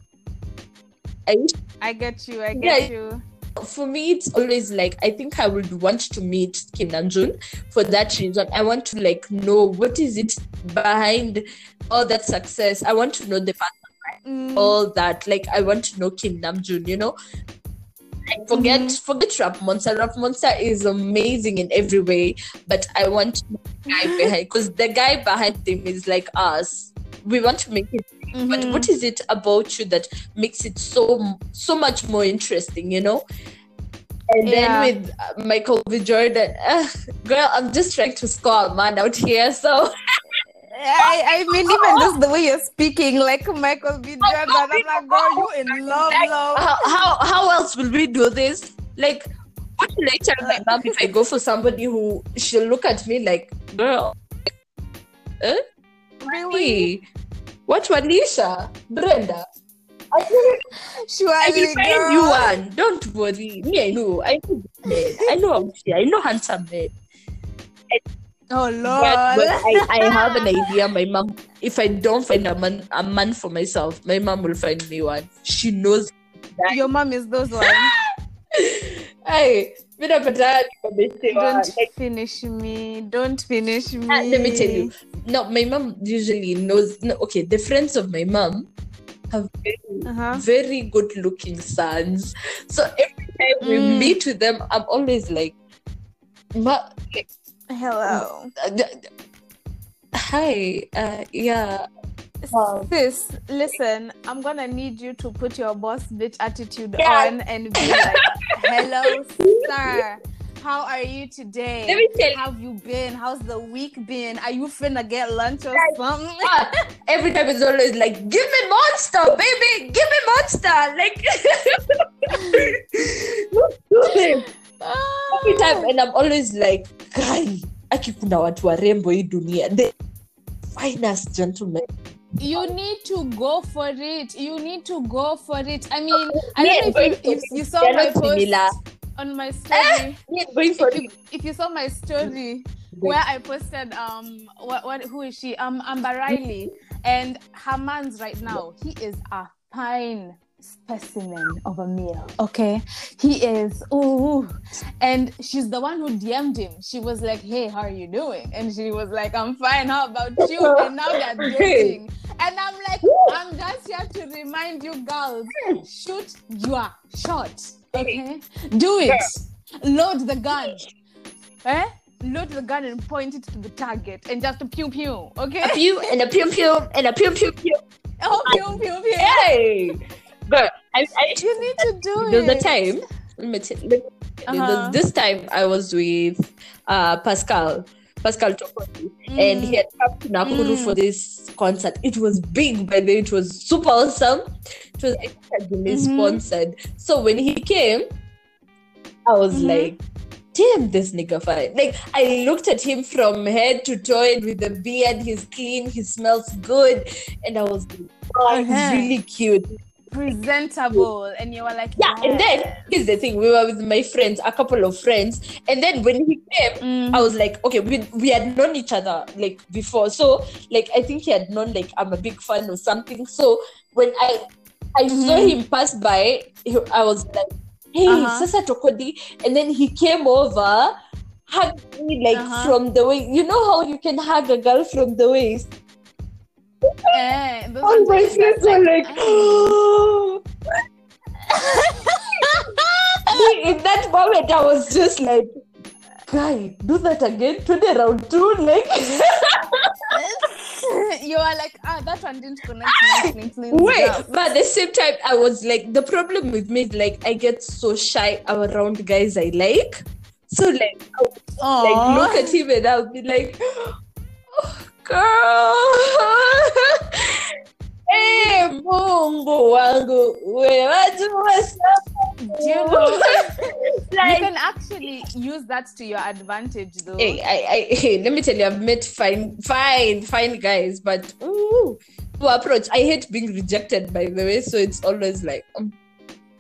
B: I
A: I get you. I get
B: Yeah.
A: you.
B: For me, it's always like I think I would want to meet Kim Namjoon for that reason. I want to like know what is it behind all that success. I want to know the past,
A: Mm.
B: all that. Like I want to know Kim Namjoon. You know, like, forget
A: Mhm.
B: forget Rap Monster. Rap Monster is amazing in every way, but I want to know the guy behind because the guy behind them is like us. We want to make it but
A: Mhm.
B: what is it about you that makes it so so much more interesting you know and
A: Yeah.
B: then with uh, michael b jordan uh, girl i'm just trying to score a man out here so
A: I, I mean, even just the way you're speaking, like Michael B. Jordan, I'm like, girl, you in love, love.
B: how, how how else will we do this like what will i tell my mom if i go for somebody who she'll look at me like girl eh?
A: Really?
B: What Walisha? Brenda? I I will find you one. Don't worry. Me, I know. I know men. I know how I know handsome men.
A: Oh, Lord.
B: but I, I have an idea. My mom, if I don't find a man, a man for myself, my mom will find me one. She knows.
A: Your mom is those ones.
B: Hey, mi napata nikamesema,
A: Don't finish me. Don't finish me.
B: ah, let me tell you. No, my mom usually knows. No, okay, the friends of my mom have very,
A: Uh-huh.
B: very good looking sons. So every time we
A: Mm.
B: meet with them, I'm always like, Ma,
A: Hello.
B: uh, hi, uh, yeah. Wow.
A: Sis, listen, I'm gonna need you to put your boss bitch attitude
B: Yeah.
A: on and be like, hello, sir. How are you today?
B: Let me tell you.
A: How have you been? How's the week been? Are you finna get lunch or something?
B: Every time it's always like, give me monster, baby, give me monster. Like, every time and i'm always like guy aki kuna watu warembo hii dunia the finest gentleman
A: you need to go for it. You need to go for it. I mean, I don't know if you, if you saw my post
B: similar.
A: on my story.
B: Going for
A: if, you,
B: it
A: if you saw my story where I posted um what, what who is she um Amber Riley and her man's right now he is a fine specimen of a male. Okay. He is ooh and she's the one who DM'd him. She was like hey how are you doing? And she was like I'm fine. How about you? And now they're dating. And I'm like I'm just here to remind you girls shoot your shot okay? Do it. Load the gun. Eh? Load the gun and point it to the target and just a pew pew. Okay?
B: a pew and a pew pew and a pew pew pew.
A: Oh, pew pew pew.
B: hey but I, I
A: You need to do
B: was a time let me tell- let me-
A: Uh-huh.
B: this time i was with uh pascal pascal Tokodi, and he had come to nakuru
A: Mm.
B: for this concert it was big the way it was super awesome it was I think had been
A: Mhm.
B: sponsored so when he came i was
A: Mhm.
B: like damn this nigga fine like i looked at him from head to toe and with the beard he's clean he smells good and i was like oh he's
A: Uh-huh.
B: really cute
A: Presentable. And you were like,
B: yeah, and then here's the thing: we were with my friends, a couple of friends, and then when he came,
A: Mm.
B: I was like, okay, we we had known each other like before, so like I think he had known like I'm a big fan or something. So when I I saw
A: Mhm.
B: him pass by, I was like, hey,
A: Uh-huh.
B: Sasa Tokodi, and then he came over. Hugged me like
A: Uh-huh.
B: from the waist. You know how you can hug a girl from the waist?
A: Ones
B: my friends
A: just
B: like, in that moment, I was just like, guy, do that again. Turn around two, like,
A: you are like, ah, that one didn't connect. Please,
B: wait.
A: girl."
B: But at the same time, I was like, the problem with me is like, I get so shy around guys I like. So like, I would, like look at him and I'll be like, oh, girl. hey, Mungu wangu, we wajua.
A: Do you know? you can actually use that to your advantage, though.
B: Hey, I, I, hey, let me tell you, I've met fine, fine, fine guys, but ooh, to approach, I hate being rejected, by the way. So it's always like, um,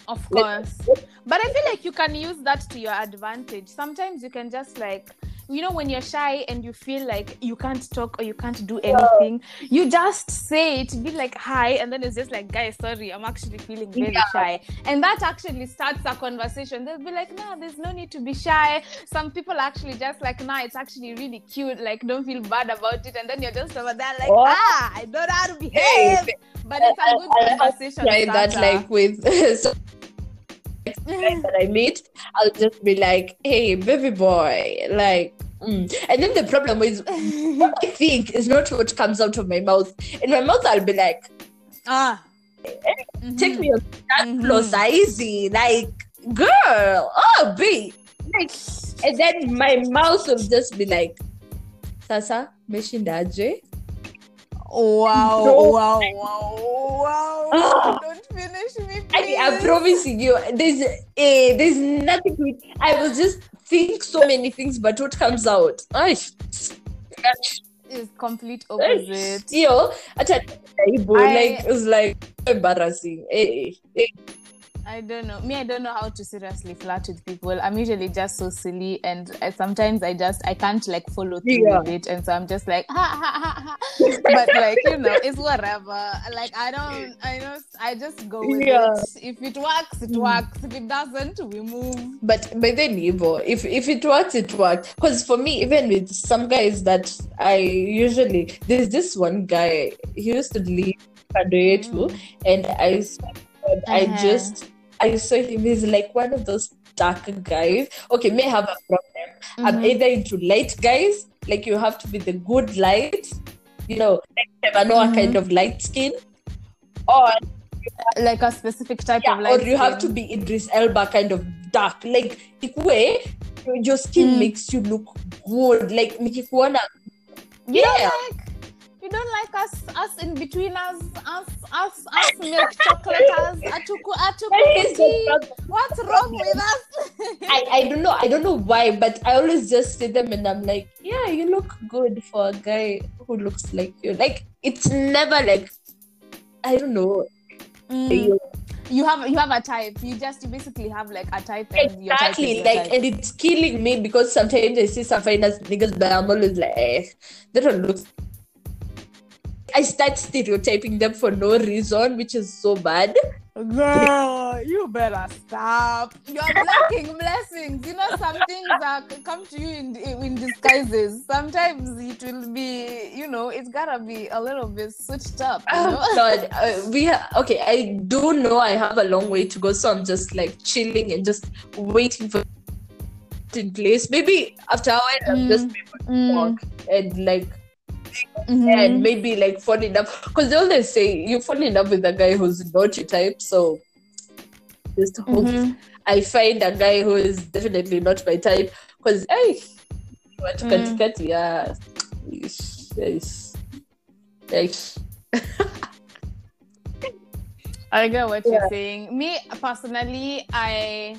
A: Of course. But I feel like you can use that to your advantage. Sometimes you can just like, you know, when you're shy and you feel like you can't talk or you can't do anything, you just say it, be like, hi, and then it's just like, guys, sorry, I'm actually feeling very
B: Yeah.
A: shy. And that actually starts a conversation. They'll be like, nah, there's no need to be shy. Some people actually just like, nah, it's actually really cute. Like, don't feel bad about it. And then you're just over there like,
B: Oh.
A: ah, I don't know how to behave.
B: hey,
A: But it's a good
B: I- I
A: conversation.
B: try that like with that I meet. I'll just be like, hey, baby boy, like. mm. And then the problem is, what I think is not what comes out of my mouth. In my mouth, I'll be like,
A: Ah.
B: take
A: Mhm.
B: me on that
A: Mhm.
B: floor, easy, like, girl, oh, B. Like, and then my mouth will just be like, Sasa, meshindaje?
A: Wow,
B: No.
A: wow, wow, wow.
B: Ah.
A: Don't finish me,
B: I,
A: please.
B: I'm promising you, there's eh, there's nothing. I will just think so many things, but what comes out? Ay,
A: Is complete opposite.
B: Yo,
A: I-
B: like it was like embarrassing. Eh, eh.
A: I don't know. Me, I don't know how to seriously flirt with people. I'm usually just so silly, and I, sometimes I just I can't like follow through
B: Yeah.
A: with it, and so I'm just like ha ha ha ha. But like you know, it's whatever. Like I don't, I know, I just go with
B: Yeah.
A: it. If it works, it
B: Mm.
A: works. If it doesn't, we move.
B: But by then, Ivo, if if it works, it works. Because for me, even with some guys that I usually there's this one guy he used to live Kadoetu,
A: Mm.
B: and I I
A: Uh-huh.
B: just I saw him. He's like one of those dark guys. Okay, may have a problem. I'm
A: Mhm.
B: either into light guys, like you have to be the good light, you know, like Tevanoa
A: Mhm.
B: kind of light skin, or
A: like a specific type
B: yeah,
A: of light
B: or you have to
A: skin.
B: be Idris Elba kind of dark. Like ikue, your skin
A: Mm.
B: makes you look good. Like nikikuona,
A: You
B: Yeah.
A: don't like you don't like us us in between us us us us milk chocolaters atuku atuku
B: that is the
A: tea.
B: problem.
A: What's wrong with us?
B: I, I don't know I don't know why, but I always just see them and I'm like, yeah, you look good for a guy who looks like you. Like it's never like I don't know.
A: Mm.
B: you-
A: have you have a type. You just you basically have like a type and type
B: Exactly,
A: your
B: like,
A: type.
B: and it's killing me because sometimes I see some finance niggas, but I'm always like, eh, that one looks. I start stereotyping them for no reason, which is so bad.
A: Girl, you better stop. You're blocking blessings. You know, some things are come to you in in disguises. Sometimes it will be, you know, it's gotta be a little bit switched up. You know?
B: Oh God, uh, we ha- okay. I do know I have a long way to go, so I'm just like chilling and just waiting for it in place. Maybe after a while, I'll
A: Mm.
B: just be able to
A: Mm.
B: walk and like
A: Mhm.
B: and maybe like fall in love because they always say you fall in love with a guy who's not your type. So just hope
A: Mhm.
B: I find a guy who is definitely not my type because hey, what
A: Mm.
B: cut cut yeah, yes, yes, yes.
A: I get what
B: Yeah.
A: you're saying. Me personally, I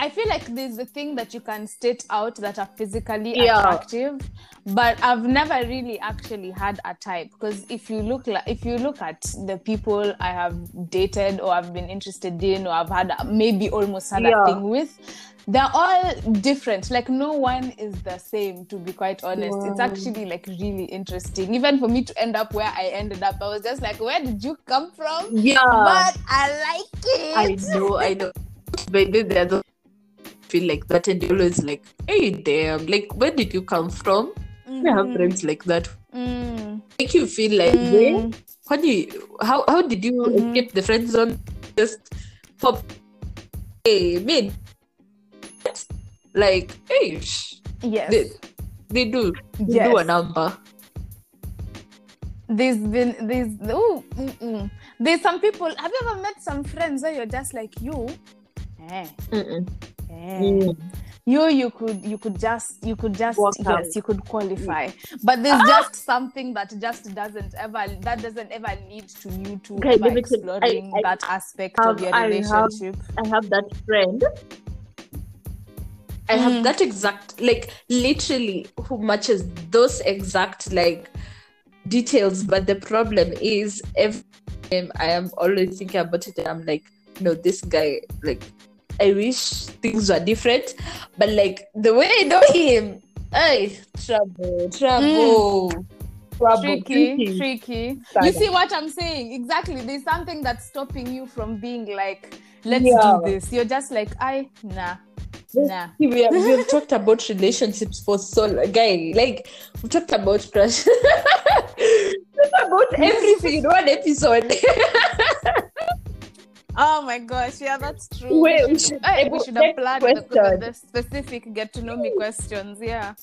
A: I feel like there's a thing that you can state out that are physically
B: Yeah.
A: attractive, but I've never really actually had a type because if you look like if you look at the people I have dated or I've been interested in or I've had maybe almost had
B: Yeah.
A: a thing with, they're all different. Like no one is the same. To be quite honest, it's actually like really interesting. Even for me to end up where I ended up, I was just like, where did you come from?
B: Yeah,
A: but I like it.
B: I know, I know. But then the feel like that, and they always like, hey, damn, like where did you come from? I have friends like that.
A: Mm,
B: Make you feel like,
A: mm,
B: What do you, how how did you
A: Mhm.
B: escape the friend zone? Just pop. Hey, man. Like, hey, sh-
A: yes.
B: they, they do. They
A: yes.
B: do a number.
A: There's been there's oh there's some people. Have you ever met some friends where you're just like you? Eh.
B: Mm.
A: You you could you could just you could just
B: Walk
A: yes
B: out.
A: you could qualify, but there's just something that just doesn't ever that doesn't ever lead to you to
B: Okay,
A: ever
B: let me tell-
A: exploring
B: I- I
A: that aspect
B: have-
A: of your
B: I have-
A: relationship.
B: I have that friend. I have
A: Mm.
B: that exact, like literally, who matches those exact like details. But the problem is, every time I am always thinking about it, and I'm like, no, this guy, like, I wish things were different. But like the way I know him, hey, trouble, trouble, mm. trouble,
A: tricky,
B: tricky.
A: tricky. You see what I'm saying? Exactly. There's something that's stopping you from being like, let's
B: Yeah.
A: do this. You're just like, I nah, nah.
B: we have, we have talked about relationships for so long. Guy, like we talked about crush. talked about everything in one episode.
A: Oh my gosh, yeah, that's true.
B: Wait, we
A: we
B: should-
A: should, hey, we should have planned the, the,
B: question.
A: the specific get to know me questions. Yeah.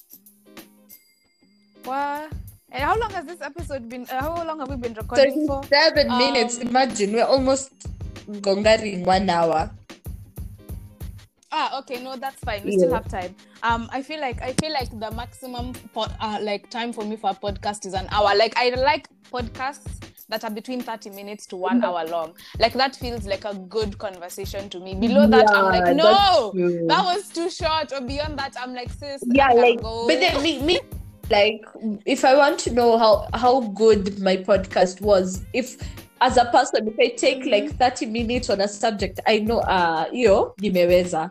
A: What? And how long has this episode been? Uh, how long have we been recording for?
B: Thirty-seven minutes.
A: Um,
B: Imagine we're almost gongari in one hour.
A: Ah, okay, no, that's fine. We
B: Yeah.
A: still have time. Um, I feel like I feel like the maximum po- uh, like time for me for a podcast is an hour. Like I like podcasts that are between 30 minutes to one hour long. Like that feels like a good conversation to me. Below that, I'm like, no, that was too short. Or beyond that, I'm like, sis,
B: yeah like
A: go.
B: but then me, me like if i want to know how how good my podcast was if as a person if i take
A: Mhm.
B: like 30 minutes on a subject i know uh yo nimeweza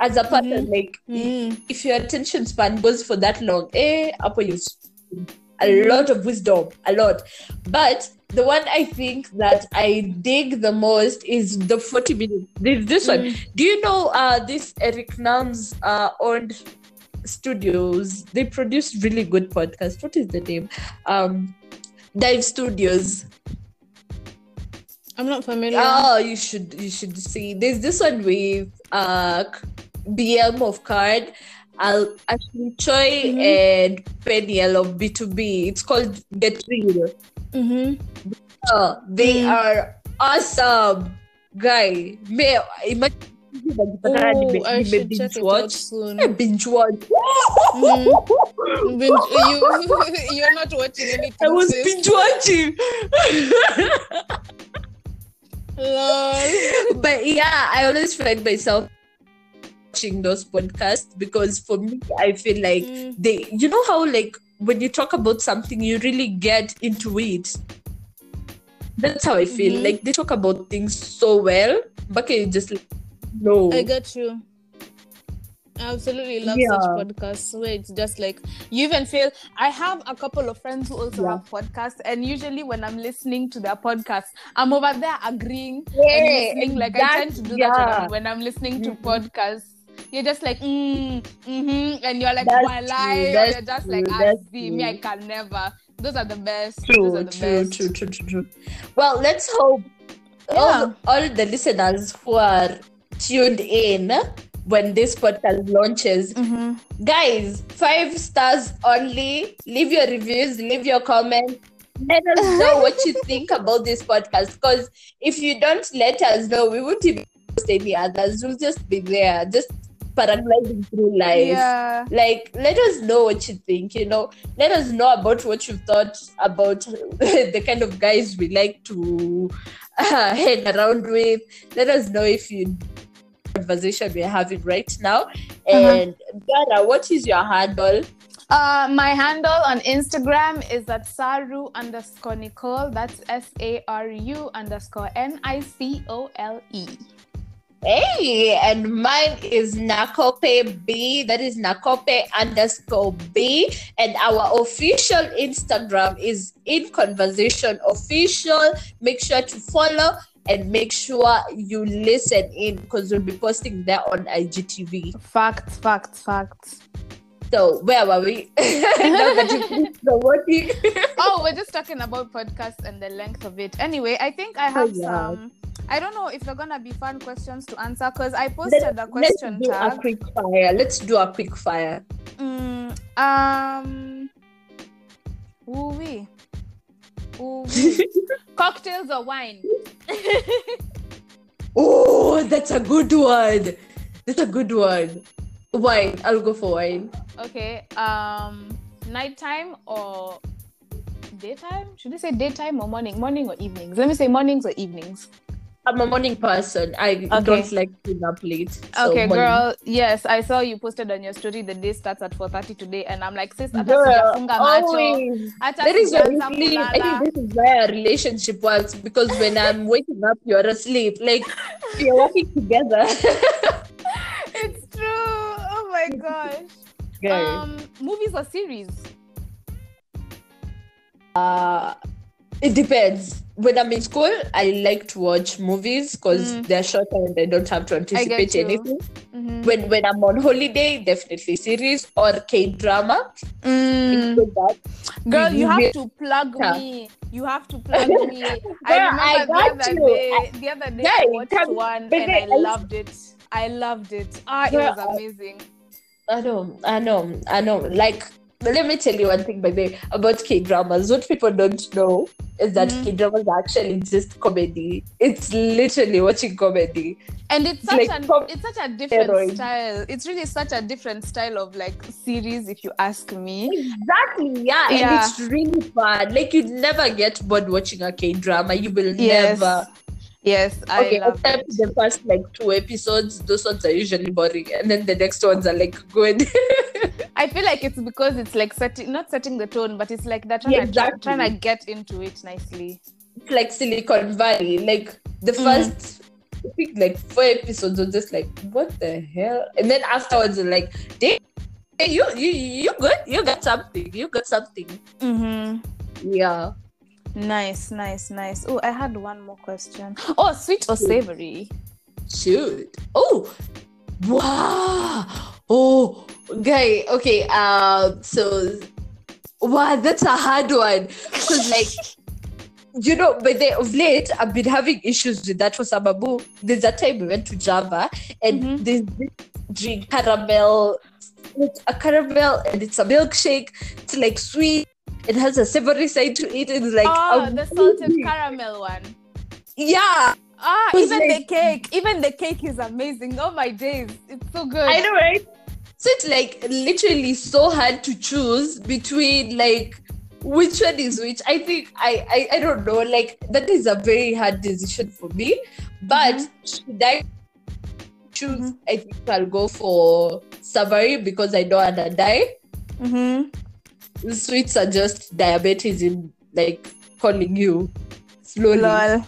B: as a person
A: Mhm.
B: like
A: Mm.
B: if your attention span goes for that long eh hapo you a lot of wisdom a lot but the one i think that i dig the most is the 40 minutes this, this one
A: Mm.
B: do you know uh this Eric Nam's uh owned studios? They produce really good podcasts. What is the name? Um Dive Studios.
A: I'm not familiar.
B: Oh, you should you should see. There's this one with uh BM of KARD. I'll actually Choi
A: Mhm.
B: and Peniel of BTOB. It's called Get Real.
A: mm-hmm.
B: Uh, they
A: Mm.
B: are awesome. Guy. May imagine
A: Oh, I should check it out soon.
B: I binge watch.
A: Mhm. Binge- you you're not watching anything.
B: I was
A: sis.
B: binge watching.
A: Lol.
B: but yeah, I always find myself watching those podcasts because for me, I feel like
A: Mm.
B: they, you know how like when you talk about something, you really get into it. That's how I feel.
A: Mhm.
B: Like they talk about things so well, but you just like, no.
A: I get you. I absolutely love
B: Yeah.
A: such podcasts where it's just like you even feel. I have a couple of friends who also
B: Yeah.
A: have podcasts, and usually when I'm listening to their podcasts, I'm over there agreeing and listening. Like I tend to do that when. I'm, listening to podcasts. You're just like, mm, mm-hmm, and you're like,
B: That's
A: lie?
B: true,
A: you're just like,
B: true,
A: I
B: that's
A: see, me, I can never. Those are the best. Those
B: True,
A: are the
B: true,
A: best.
B: true, true, true, true. Well, let's hope all, all the listeners who are tuned in when this podcast launches,
A: Mhm.
B: guys, five stars only. Leave your reviews, leave your comments. Let us know what you think about this podcast. Because if you don't let us know, we won't even post any others. We'll just be there, just paragliding through life
A: Yeah.
B: like let us know what you think you know let us know about what you thought about the kind of guys we like to uh, hang around with let us know if you conversation we're having right now and Dara, what is your handle
A: Uh, my handle on Instagram is at saru underscore Nicole. That's S A R U underscore N I C O L E.
B: Hey, and mine is Nakope B. That is Nakope underscore B. And our official Instagram is in conversation official. Make sure to follow and make sure you listen in because we'll be posting there on IGTV.
A: Facts, facts, facts.
B: So where were we? now that you finished
A: oh, we're just talking about podcasts and the length of it. Anyway, I think I oh, have
B: yeah.
A: some. I don't know if they're gonna be fun questions to answer because I posted a
B: let's
A: question
B: do a quick fire. Let's do a quick fire.
A: Mm, um, wee, ooh wee. cocktails or wine?
B: Oh, that's a good one. That's a good one. Wine. I'll go for wine.
A: Okay. Um, nighttime or daytime? Should I say daytime or morning? Morning or evenings? Let me say mornings or evenings.
B: I'm a morning person. I
A: Okay.
B: don't like being up late. so
A: okay,
B: morning.
A: girl. Yes, I saw you posted on your story. The day starts at 4:30 today, and I'm like, sis,
B: Girl,
A: sijafunga macho.
B: always.
A: Hata
B: That is
A: sijaanza
B: really, I think this is why a relationship works because when I'm waking up, you're asleep. Like you're working together.
A: It's true. Oh my gosh.
B: Guys.
A: Um, movies or series?
B: Uh, it depends. When I'm in school, I like to watch movies because
A: Mm.
B: they're shorter and I don't have to anticipate anything.
A: Mhm.
B: When when I'm on holiday, definitely series or K drama.
A: Mm. Girl, you have to plug
B: Yeah.
A: me. You have to plug me. I remember
B: I
A: the other
B: you.
A: day. The other day, I watched one and I
B: I-
A: loved it. I loved it. Ah, it was amazing.
B: I know, I know, I know. Like, but let me tell you one thing by the way about K dramas. What people don't know is that
A: Mhm.
B: K dramas are actually just comedy. It's literally watching comedy.
A: And it's such
B: like
A: an it's such a different style. It's really such a different style of like series, if you ask me.
B: Exactly, yeah.
A: Yeah.
B: And it's really fun. Like you'd never get bored watching a K drama. You will
A: Yes.
B: never.
A: Yes, I
B: Okay,
A: love
B: except
A: it.
B: the first like two episodes, those ones are usually boring, and then the next ones are like good.
A: I feel like it's because it's like setting not setting the tone, but it's like they're trying,
B: Yeah,
A: to, trying to get into it nicely.
B: it's like Silicon Valley. Like the
A: Mm.
B: first, I think like four episodes were just like, what the hell? And then afterwards, like, "Damn, you you you good? You got something. You got something.
A: Mm-hmm.
B: Yeah.
A: Nice, nice, nice. Oh, I had one more question. Oh, sweet or savory?
B: Shoot. Oh, wow. Oh, guy. Okay. uh So, wow, that's a hard one because like. You know, but they, of late, I've been having issues with that for Sababu. There's a time we went to Java and
A: Mhm.
B: this drink caramel. It's a caramel and it's a milkshake. It's like sweet. It has a savory side to it. It's like
A: oh, the salted caramel one.
B: Yeah,
A: Ah,
B: It was
A: even the cake. Even the cake is amazing. Oh my days. It's so good.
B: I know, right? So it's like literally so hard to choose between like which one is which. I think I I, I don't know. Like that is a very hard decision for me. But
A: Mm-hmm.
B: should I choose,
A: Mhm.
B: I think I'll go for savory because I don't wanna die.
A: Mm-hmm.
B: Sweets are just diabetes in like calling you slowly.
A: Lol.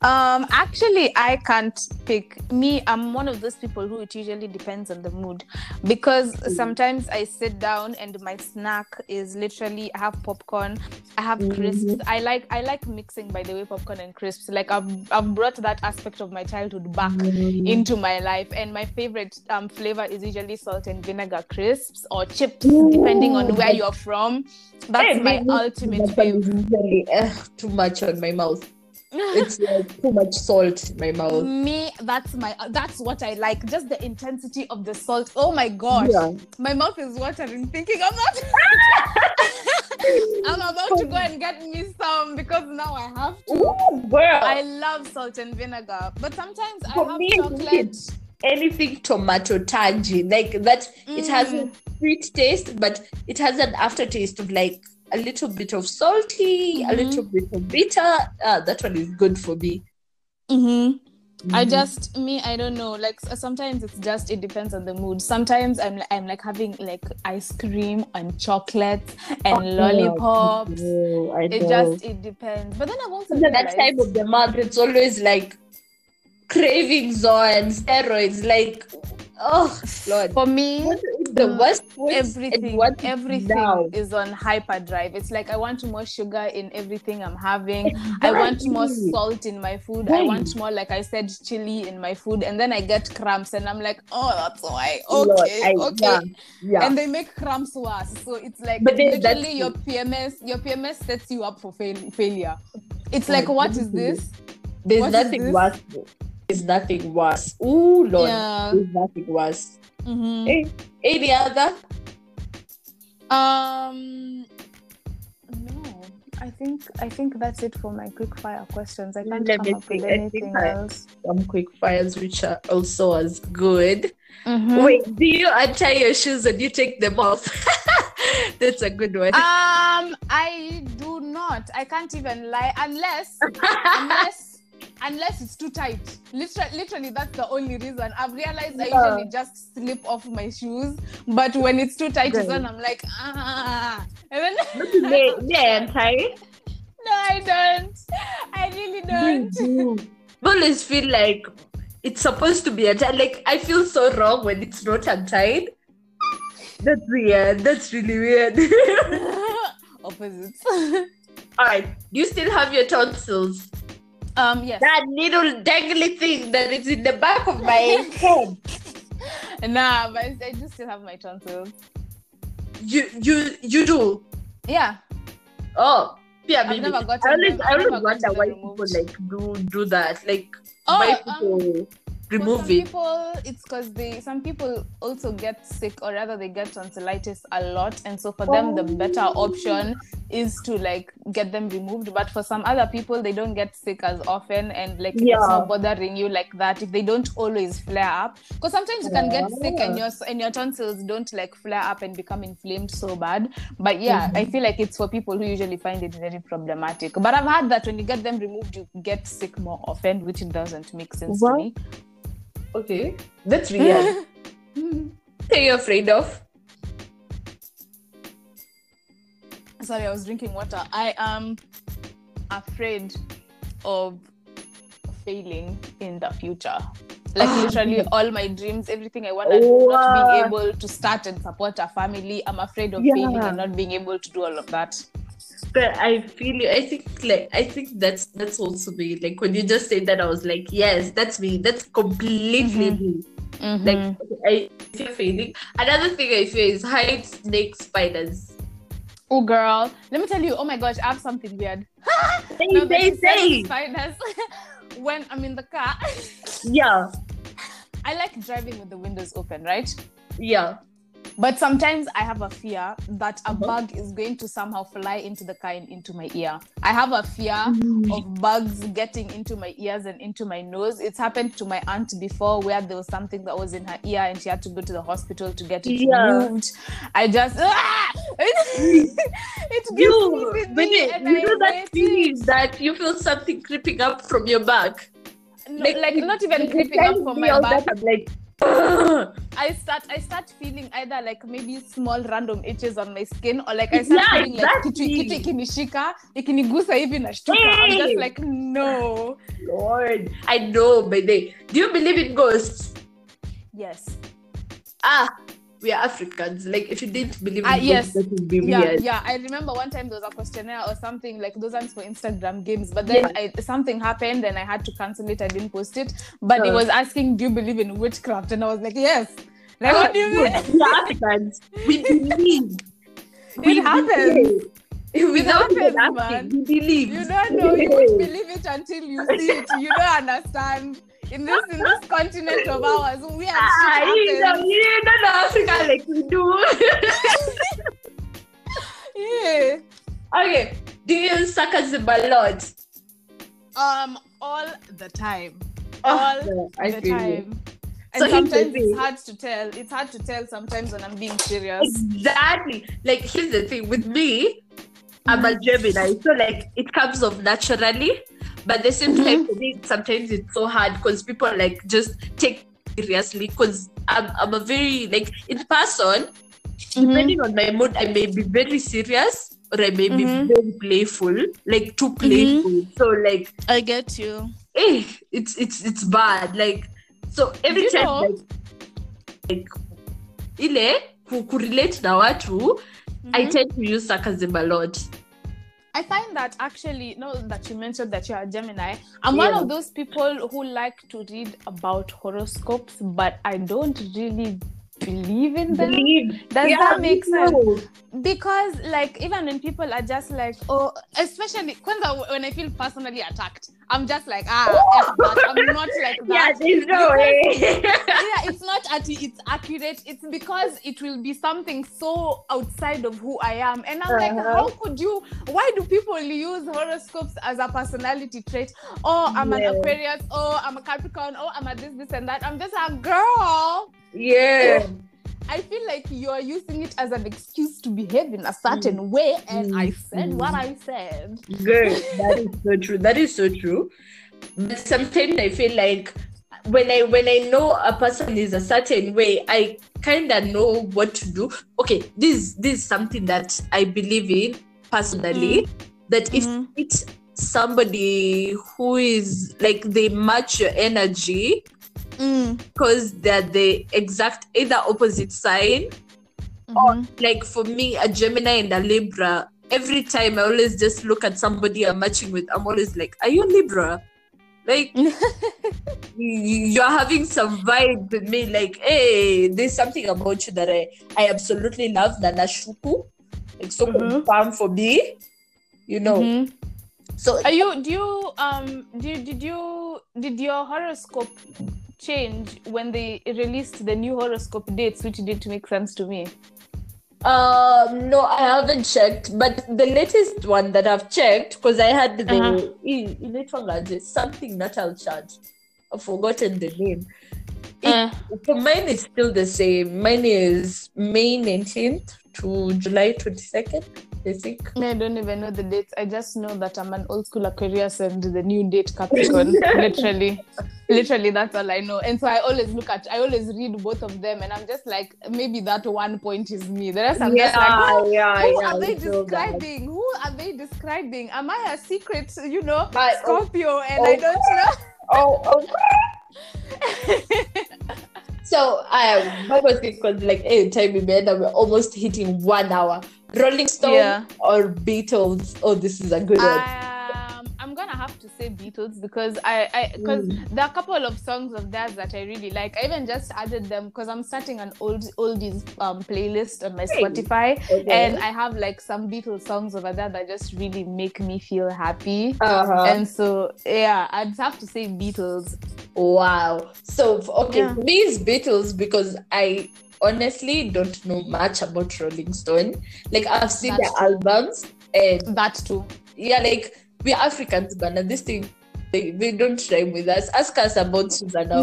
A: Um, actually, I can't pick. Me, I'm one of those people who it usually depends on the mood because
B: Mm.
A: sometimes I sit down and my snack is literally I have popcorn, I have
B: Mhm.
A: crisps. I like I like mixing by the way popcorn and crisps. Like I've I've brought that aspect of my childhood back
B: Mm.
A: into my life, and my favorite um flavor is usually salt and vinegar crisps or chips,
B: Ooh,
A: depending on where you're from. That's
B: Hey,
A: my ultimate favorite.
B: eh, too much on my mouth. It's like too much salt in my mouth.
A: me that's my that's what i like just the intensity of the salt oh my gosh
B: Yeah.
A: my mouth is watering thinking i'm not i'm about to go and get me some because now i have to
B: Ooh, girl.
A: i love salt and vinegar but sometimes i
B: For
A: have
B: me,
A: chocolate
B: anything tomato tangy like that it has a
A: Mm.
B: sweet taste but it has an aftertaste of like a little bit of salty a
A: Mhm.
B: little bit of bitter uh, that one is good for me
A: Mhm. I
B: Mhm.
A: just me I don't know like sometimes it's just it depends on the mood. Sometimes I'm I'm like having like ice cream and chocolate and
B: Oh,
A: lollipops.
B: I
A: It
B: know.
A: just it depends. But then I've also
B: At that time of the month it's always like cravings on steroids like oh lord
A: for me
B: what the
A: mm,
B: worst
A: everything everything
B: now?
A: is on hyperdrive. It's like i want more sugar in everything i'm having. I want more salt in my food. I want more like i said chili in my food. And then i get cramps and i'm like oh that's why.
B: Lord,
A: okay
B: I-
A: okay.
B: yeah, yeah.
A: and they make cramps worse. So it's like
B: But then
A: literally your pms your pms sets you up for fail- failure. It's like
B: Right,
A: what is this?
B: There's
A: What
B: nothing
A: this?
B: worse. There's nothing worse. Ooh, Lord.
A: yeah.
B: There's nothing worse.
A: Mhm.
B: Hey, any other?
A: Um, no, I think I think that's it for my quick fire questions. I can't
B: Let
A: come
B: me
A: up with
B: think. Think
A: anything else.
B: Some quick fires which are also as good.
A: Mhm.
B: Wait, do you untie your shoes and you take them off? That's a good one.
A: Um, I do not. I can't even lie unless unless unless it's too tight. Literally, literally, that's the only reason. I've realized I
B: Yeah.
A: usually just slip off my shoes, but when it's too tight, when I'm like ah. And then
B: may I untie?
A: no, I don't. I really don't.
B: I always feel like it's supposed to be untied. Like I feel so wrong when it's not untied. That's weird. That's really weird.
A: Opposites.
B: All right. Do you still have your tonsils?
A: Um, yes.
B: That little dangly thing that is in the back of my head.
A: Nah, but I do still have my tonsils.
B: You you you do.
A: Yeah.
B: Oh. Yeah,
A: I've
B: maybe.
A: never gotten
B: I always, I always wonder why people like do do that. Like
A: Oh,
B: why
A: um,
B: people
A: For
B: remove
A: some
B: it.
A: people, it's because they some people also get sick or rather they get tonsillitis a lot, and so for them the better
B: Oh.
A: option is to like get them removed. But for some other people, they don't get sick as often, and like
B: Yeah.
A: it's not bothering you like that if they don't always flare up. Because sometimes you can get sick and your and your tonsils don't like flare up and become inflamed so bad. But yeah,
B: Mhm.
A: I feel like it's for people who usually find it very problematic. But I've heard that when you get them removed, you get sick more often, which it doesn't make sense
B: What?
A: to me.
B: Okay. That's real. What are you afraid of?
A: Sorry, I was drinking water. I am afraid of failing in the future. Like
B: Ah,
A: literally all my dreams, everything I want to do, not being able to start and support a family. I'm afraid of
B: Yeah.
A: failing and not being able to do all of that.
B: But I feel you. I think like I think that's that's also me. Like when you just said that, I was like, yes, that's me. That's completely
A: Mhm.
B: me.
A: Mhm.
B: Like I fear failing. Another thing I fear is heights, snakes, spiders.
A: oh girl, let me tell you, oh my gosh, I have something weird.
B: Say,
A: that
B: say, say.
A: spiders, when I'm in the car,
B: Yeah,
A: I like driving with the windows open, right?
B: yeah.
A: But sometimes I have a fear that a
B: Uh-huh.
A: bug is going to somehow fly into the car and into my ear. I have a fear
B: Mm.
A: of bugs getting into my ears and into my nose. It's happened to my aunt before where there was something that was in her ear and she had to go to the hospital to get it
B: Yeah.
A: removed. I just ah! it, gives me
B: You, it,
A: and
B: you know that feeling that you feel something creeping up from your back.
A: No, like, not even creeping up from
B: me
A: my back.
B: that, like,
A: I start I start feeling either like maybe small random itches on my skin or like I start
B: Yeah,
A: feeling like kitu
B: exactly.
A: kitu ikinishika ikinigusa hivi nashtuka. I'm just like no.
B: Lord, I know, but they. Do you believe in ghosts?
A: Yes.
B: Ah, we are Africans. Like, if you didn't believe in
A: Ah,
B: ghosts,
A: yes.
B: that would be
A: Yeah,
B: weird.
A: yeah. I remember one time there was a questionnaire or something like those ones for Instagram games, but then I, something happened and I had to cancel it. I didn't post it, but it
B: Uh.
A: was asking, "Do you believe in witchcraft?" And I was like, "Yes." Like, what do you mean?
B: We are Africans. We believe.
A: It happens.
B: believe. Without
A: happens,
B: even
A: man.
B: we believe.
A: You don't know. You won't believe it until you see it. You don't understand. In this in this continent of ours, we have
B: Ah,
A: shit happens.
B: Know, you don't Africa like we do.
A: Yeah.
B: okay. Do you use sarcasm a lot?
A: Um, all the time.
B: Oh,
A: All
B: no, I
A: the
B: feel you.
A: time. And
B: So
A: sometimes it's hard to tell. It's hard to tell sometimes when I'm being serious.
B: Exactly. Like here's the thing with me, I'm a Gemini, so like it comes off naturally. But at the same time, for me, sometimes it's so hard because people like just take it seriously. Because I'm I'm a very like in person, depending on my mood, I may be very serious or I may be
A: Mhm.
B: very playful, like too playful. So like
A: I get you.
B: eh, it's it's it's bad. Like so every
A: You
B: time
A: know-
B: like, like ile ku, kurelate na watu I
A: Mhm.
B: tend to use sarcasm a lot.
A: I find that actually, now that you mentioned that you're a Gemini, I'm one of those people who like to read about horoscopes, but I don't really believe in them.
B: Believe.
A: Does
B: Yeah,
A: that make sense? Because, like, even when people are just like, oh, especially when I feel personally attacked, I'm just like, ah, I'm not like that.
B: Yeah, there's no way.
A: yeah, it's not at it's accurate. It's because it will be something so outside of who I am. And I'm like,
B: Uh-huh.
A: how could you why do people use horoscopes as a personality trait? Oh, I'm
B: Yeah.
A: an Aquarius, oh, I'm a Capricorn, oh, I'm a this, this, and that. I'm just a girl.
B: Yeah.
A: Um, I feel like you're using it as an excuse to behave in a certain mm. way, and I said what mm. I said.
B: Good. That is so true. That is so true. But sometimes I feel like when I when I know a person is a certain way, I kind of know what to do. Okay, this this is something that I believe in personally. Mm. That if
A: Mhm.
B: it's somebody who is like they match your energy because they're the exact either opposite sign
A: Mhm.
B: like for me, a Gemini and a Libra, every time I always just look at somebody I'm matching with, I'm always like, Are you Libra? Like, you're having some vibe with me, like, Hey, there's something about you that I, I absolutely love, Nana Shuku. Like, so
A: Mhm.
B: confirmed for me, you know.
A: Mhm.
B: So,
A: Are you do you um do you, did you did your horoscope change when they released the new horoscope dates, which didn't make sense to me?
B: Um, no, I haven't checked, but the latest one that I've checked, because I had the
A: Uh-huh.
B: in in something natal chart. I've forgotten the name. It-
A: Uh,
B: For mine, it's still the same. Mine is May 19th to July 22nd, I.
A: I don't even know the dates. I just know that I'm an old school Aquarius and the new date Capricorn. literally, literally, that's all I know. And so I always look at, I always read both of them, and I'm just like, maybe that one point is me. The rest, I'm just like, who,
B: yeah,
A: who
B: yeah.
A: are they
B: I
A: describing? Who are they describing? Am I a secret, you know,
B: But- oh,
A: Scorpio, and I
B: oh.
A: don't know?
B: Oh, oh. oh. So um, I was because like hey, time we made we're almost hitting one hour. Rolling Stone
A: Yeah.
B: or Beatles? Oh, this is a good one.
A: Um, I'm gonna have to say Beatles because I, I, because
B: Mm.
A: there are a couple of songs of theirs that I really like. I even just added them because I'm starting an old oldies um playlist on my
B: Hey.
A: Spotify,
B: Okay.
A: and I have like some Beatles songs over there that just really make me feel happy.
B: uh-huh.
A: And so, yeah, I'd have to say Beatles.
B: Wow. So okay,
A: Yeah.
B: for me it's Beatles because I honestly don't know much about Rolling Stone. Like I've seen
A: That's
B: their albums and
A: That too.
B: yeah, like we're Africans, but this thing they, they don't rhyme with us. Ask us about Susanna.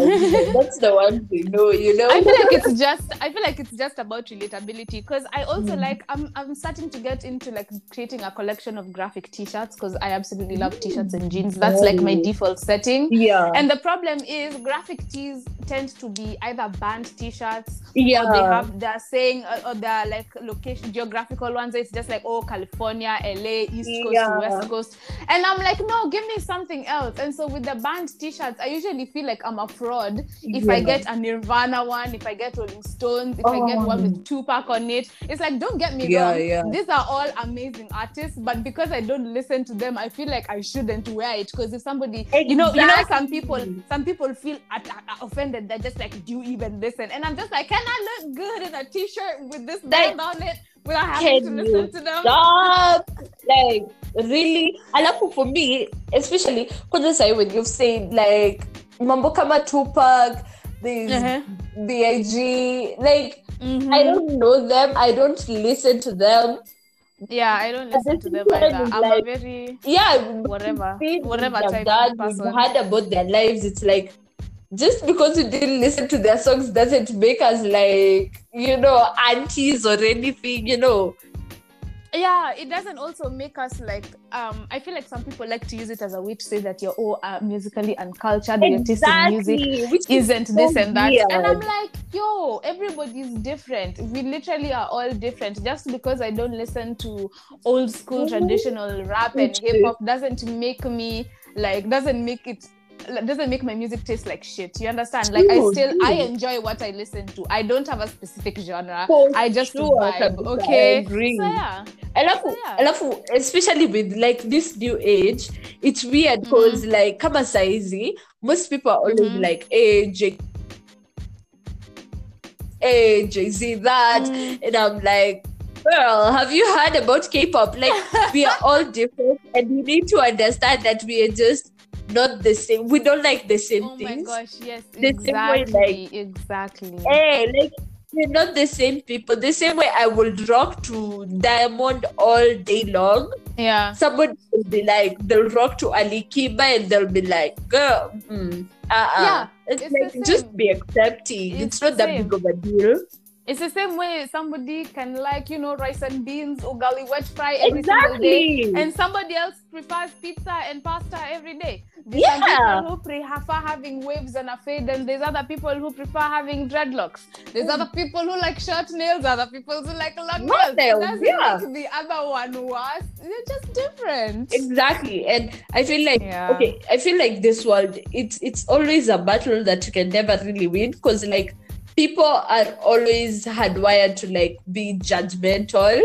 B: That's the one we know, you know.
A: I feel like it's just I feel like it's just about relatability because I also
B: Mm.
A: like I'm I'm starting to get into like creating a collection of graphic t-shirts because I absolutely love t-shirts and jeans. That's like my default setting.
B: yeah.
A: And the problem is graphic tees tend to be either band t-shirts
B: yeah.
A: or they have they're saying uh, or they're like location geographical ones. It's just like oh California, LA, East Coast
B: Yeah.
A: West Coast. And I'm like, no, give me something else. And so with the band t-shirts, I usually feel like I'm a fraud if I get a Nirvana one, if I get Rolling Stones, if I get one with oh. Tupac on it. It's like don't get me
B: Yeah,
A: wrong.
B: yeah.
A: These are all amazing artists, but because I don't listen to them, I feel like I shouldn't wear it. Because if somebody you know, you know, some people some people feel at, at- offended. They're just like, do you even listen? And I'm just like, can I look good in a t-shirt with this band on it without having to
B: can
A: listen
B: you
A: to them?
B: Stop. Like really. Alafu for me, especially sahi when you've said like mambo kama Tupac, these
A: Uh-huh.
B: BIG, like
A: Mhm.
B: I don't know them. I don't listen to them.
A: Yeah, I don't listen to them either. I'm
B: like-
A: a very
B: Yeah,
A: whatever, whatever type of person.
B: heard about their lives. It's like just because you didn't listen to their songs doesn't make us like you know aunties or anything. You know.
A: yeah, it doesn't also make us like. Um, I feel like some people like to use it as a way to say that you're all uh, musically uncultured. Your taste in music
B: which is
A: isn't
B: so
A: this and that.
B: weird.
A: And I'm like, yo, everybody's different. We literally are all different. Just because I don't listen to old school
B: Mhm.
A: traditional rap and hip hop doesn't make me like doesn't make it doesn't make my music taste like shit. You understand? Like I still I enjoy what I listen to. I don't have a specific genre.
B: For
A: I just
B: sure,
A: vibe. Okay.
B: I agree.
A: So yeah.
B: alafu
A: Yeah.
B: alafu especially with like this new age it's weird because like kama saizi most people are always
A: Mhm.
B: like hey J- hey jay-z that
A: Mm.
B: and i'm like girl have you heard about k-pop like we are all different and you need to understand that we are just not the same we don't like the same
A: Oh my gosh, yes.
B: The same way,
A: like, exactly.
B: Hey, like we're not the same people. The same way I will rock to Diamond all day long.
A: Yeah.
B: Somebody will be like, they'll rock to Ali Kiba and they'll be like, girl, mm, uh-uh.
A: Yeah,
B: It's,
A: it's
B: like just be accepting. It's,
A: It's
B: not that big of a deal.
A: It's the same way somebody can like, you know, rice and beans, ugali wet fry every single day. And somebody else prefers pizza and pasta every day. There's
B: Yeah.
A: people who prefer having waves and a fade, and there's other people who prefer having dreadlocks. There's other people who like short nails, other people who like long
B: Long
A: nails.
B: Nails,
A: doesn't
B: yeah.
A: make the other one worse. They're just different.
B: Exactly. And I feel like
A: Yeah.
B: okay, I feel like this world it's it's always a battle that you can never really win because like people are always hardwired to like be judgmental.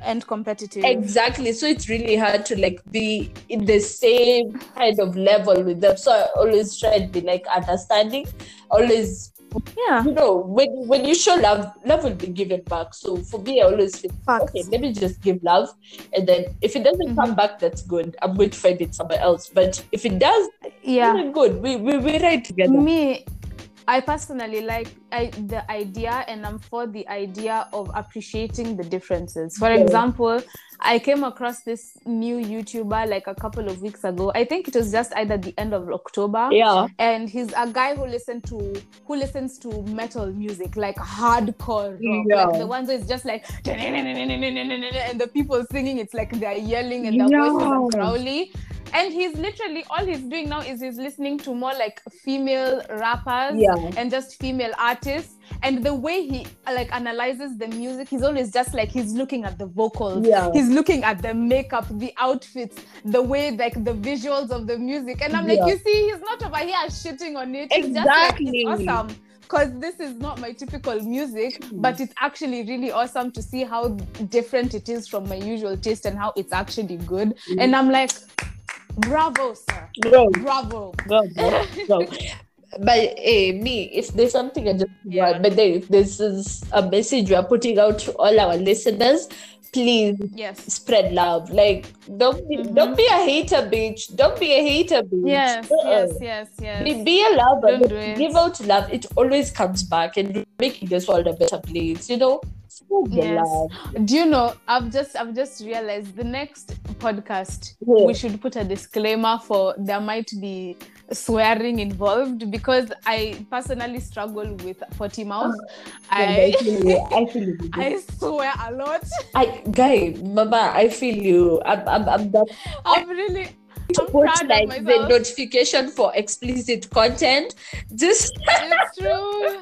A: And competitive.
B: Exactly. So it's really hard to like be in the same kind of level with them. So I always try and be like understanding. Always,
A: Yeah.
B: you know, when when you show love, love will be given back. So for me, I always feel
A: Facts.
B: okay. Let me just give love, and then if it doesn't come mm-hmm. back, that's good. I'm going to find it somewhere else. But if it does,
A: Yeah.
B: good. We we we ride together.
A: me i personally like I, the idea and i'm for the idea of appreciating the differences for
B: Yeah.
A: example i came across this new youtuber like a couple of weeks ago i think it was just either the end of october
B: Yeah.
A: and he's a guy who listen to who listens to metal music like hardcore rock
B: Yeah.
A: like the ones where it's just like and the people singing it's like they're yelling and their voices are growly and he's literally all he's doing now is he's listening to more like female rappers
B: Yeah.
A: and just female artists and the way he like analyzes the music he's always just like he's looking at the vocals.
B: Yeah.
A: he's looking at the makeup the outfits the way like the visuals of the music. And i'm like you see he's not over here shitting on it.
B: Exactly.
A: just like, awesome. Because this is not my typical music but it's actually really awesome to see how different it is from my usual taste and how it's actually good.
B: Mm.
A: and i'm like bravo sir. Bravo.
B: Go, go, But eh, me, if there's something I just
A: Yeah.
B: want, but then if this is a message we are putting out to all our listeners, please
A: yes
B: spread love. Like don't be,
A: Mhm.
B: don't be a hater, bitch. Don't be a hater, bitch.
A: yes
B: Uh-uh.
A: yes yes yes
B: Be, be a lover.
A: Don't do it.
B: Give out love. It always comes back and making this world a better place. You know. Spread
A: Yes.
B: love.
A: Do you know? I've just I've just realized the next podcast
B: Yeah.
A: we should put a disclaimer for there might be swearing involved because I personally struggle with potty mouth.
B: Oh, I
A: I
B: feel you. I feel you.
A: I swear a lot.
B: I guy, mama, I feel you. I'm I'm I'm that
A: I'm really
B: to
A: I'm
B: put
A: proud of
B: like the notification for explicit content. Just
A: it's true.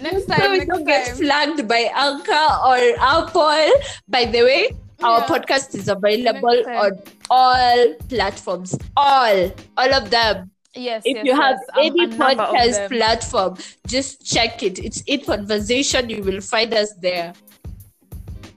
A: Next
B: so
A: time,
B: we
A: next
B: don't get flagged by Anchor or Apple. By the way, our
A: Yeah.
B: podcast is available on all platforms. All, all of them.
A: Yes.
B: If
A: yes,
B: you have
A: yes.
B: Any podcast platform, just check it. It's in conversation. You will find us there.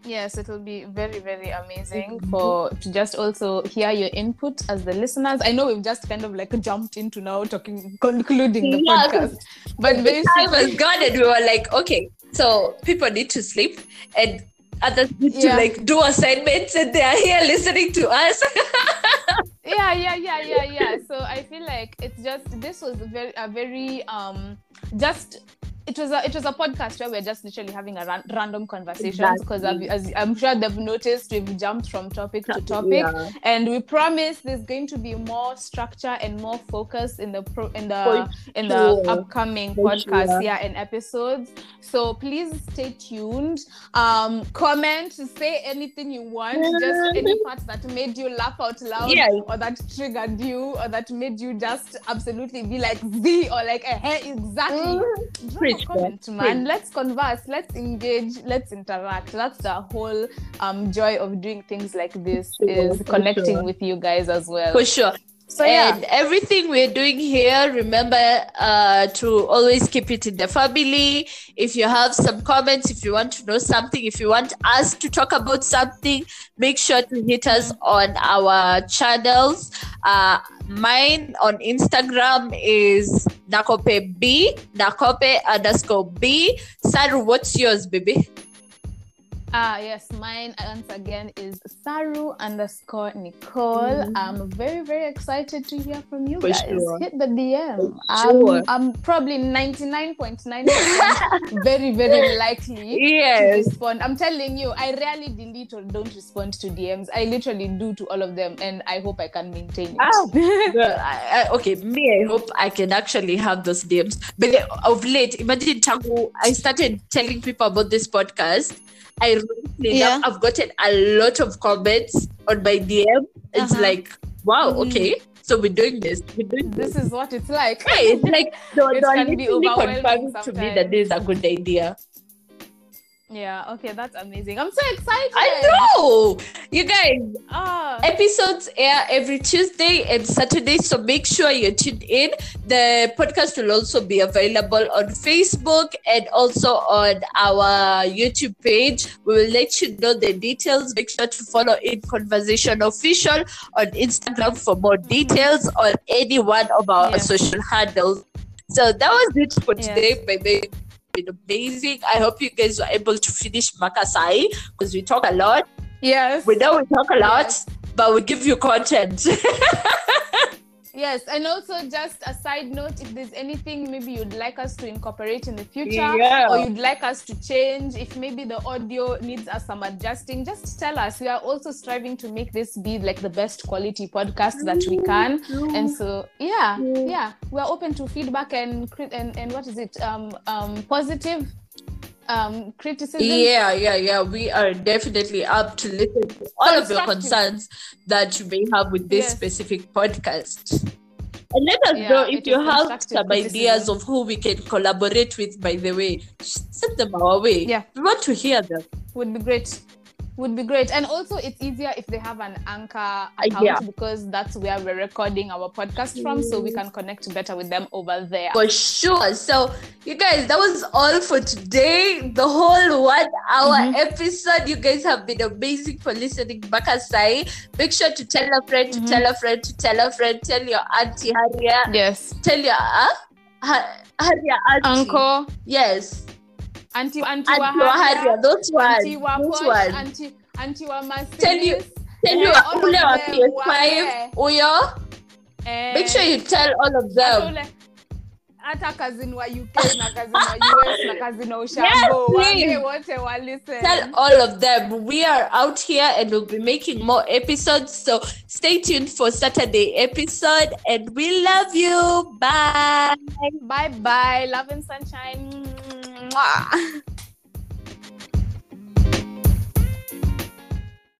A: Yes, it will be very, very amazing
B: Mhm.
A: for to just also hear your input as the listeners. I know we've just kind of like jumped into now talking, concluding the
B: Yeah,
A: podcast, but
B: the time was gone and we were like, okay, so people need to sleep and others need
A: Yeah.
B: to like do assignments and they are here listening to us.
A: yeah, yeah, yeah, yeah, yeah. So I feel like it's just this was a very, a very um, just. It was a it was a podcast where we're just literally having a ran- random conversations because
B: Exactly.
A: as I'm sure they've noticed we've jumped from topic to topic
B: Yeah.
A: and we promise there's going to be more structure and more focus in the pro in the
B: For
A: in
B: sure.
A: the upcoming
B: For
A: podcast
B: sure.
A: yeah and episodes so please stay tuned um comment say anything you want just any part that made you laugh out loud
B: Yeah.
A: or that triggered you or that made you just absolutely be like z or like eh, exactly Drop
B: Preach,
A: a comment, man.
B: Preach.
A: Let's converse. Let's engage. Let's interact. That's the whole um, joy of doing things like this
B: Sure,
A: is
B: for
A: connecting
B: sure.
A: with you guys as well.
B: For sure.
A: So yeah,
B: And everything we're doing here, remember uh, to always keep it in the family. If you have some comments, if you want to know something, if you want us to talk about something, make sure to hit us on our channels. Uh, mine on Instagram is Nakope B, Nakope underscore B. Saru, what's yours, baby?
A: Ah yes, mine once again is Saru underscore Nicole.
B: Mhm.
A: I'm very very excited to hear from you
B: For
A: guys.
B: sure.
A: Hit the DM.
B: Sure.
A: I'm, I'm probably 99.9 very very likely. to
B: Yes.
A: respond. I'm telling you, I rarely delete or don't respond to DMs. I literally do to all of them, and I hope I can maintain it.
B: Ah, Girl, I, I, okay, me, I hope I can actually have those DMs. But uh, of late, imagine Tangu, I started telling people about this podcast. I really
A: Yeah.
B: I've gotten a lot of comments on my DM. It's
A: Uh-huh.
B: like, wow,
A: Mhm.
B: okay, so we're doing this. We're doing this.
A: this is what it's like.
B: Right, it's like they were
A: It
B: they were
A: can be overwhelming
B: confirming to me that this is a good idea.
A: Yeah, okay, that's amazing. I'm so excited.
B: I know, you guys.
A: Ah,
B: Episodes air every Tuesday and Saturday, so make sure you're tuned in. The podcast will also be available on Facebook and also on our YouTube page. We will let you know the details. Make sure to follow In Conversation Official on Instagram for more details on any one of our
A: Yeah.
B: social handles. So that was it for today. By the been amazing. I hope you guys were able to finish Makasai because we talk a lot.
A: yes.
B: We know we talk a lot,
A: Yes.
B: but we give you content.
A: Yes, and also just a side note, if there's anything maybe you'd like us to incorporate in the future,
B: Yeah.
A: or you'd like us to change, if maybe the audio needs us some adjusting, just tell us. We are also striving to make this be like the best quality podcast that we can. And so, yeah,
B: Mm.
A: yeah, we're open to feedback and and, and what is it? Um, um, positive um criticism.
B: yeah, yeah, yeah. We are definitely up to listen to all of your concerns that you may have with this
A: Yes.
B: specific podcast. And let us
A: Yeah,
B: know if you have some ideas of who we can collaborate with, by the way. Send them our way.
A: Yeah.
B: We want to hear them.
A: would be great would be great and also it's easier if they have an anchor account
B: Uh, yeah.
A: because that's where we're recording our podcast from so we can connect better with them over there
B: For sure. So, you guys, that was all for today. The whole one hour
A: Mhm.
B: episode. You guys have been amazing for listening. Bakasai. Make sure to tell a friend, to
A: Mhm.
B: tell a friend, to tell a friend. Tell your auntie Haria.
A: yes
B: Tell your uh, Haria auntie.
A: uncle
B: Yes.
A: Auntie auntie
B: Auntie
A: wa
B: Haria.
A: Haria,
B: Those
A: auntie wa
B: Those
A: Posh,
B: ones.
A: auntie auntie wa
B: Tell you-
A: Mercedes,
B: Tell you
A: all of
B: ule wa
A: them
B: PS5.
A: were-
B: Uyo.
A: eh,
B: Make sure you tell all of them.
A: hata kazini wa uk na kazini wa us na kazini wa ushambo
B: please.
A: waambie wote walisten
B: Tell all of them we are out here and we'll be making more episodes. So stay tuned for Saturday episode and we love you. Bye.
A: bye bye love and sunshine 哇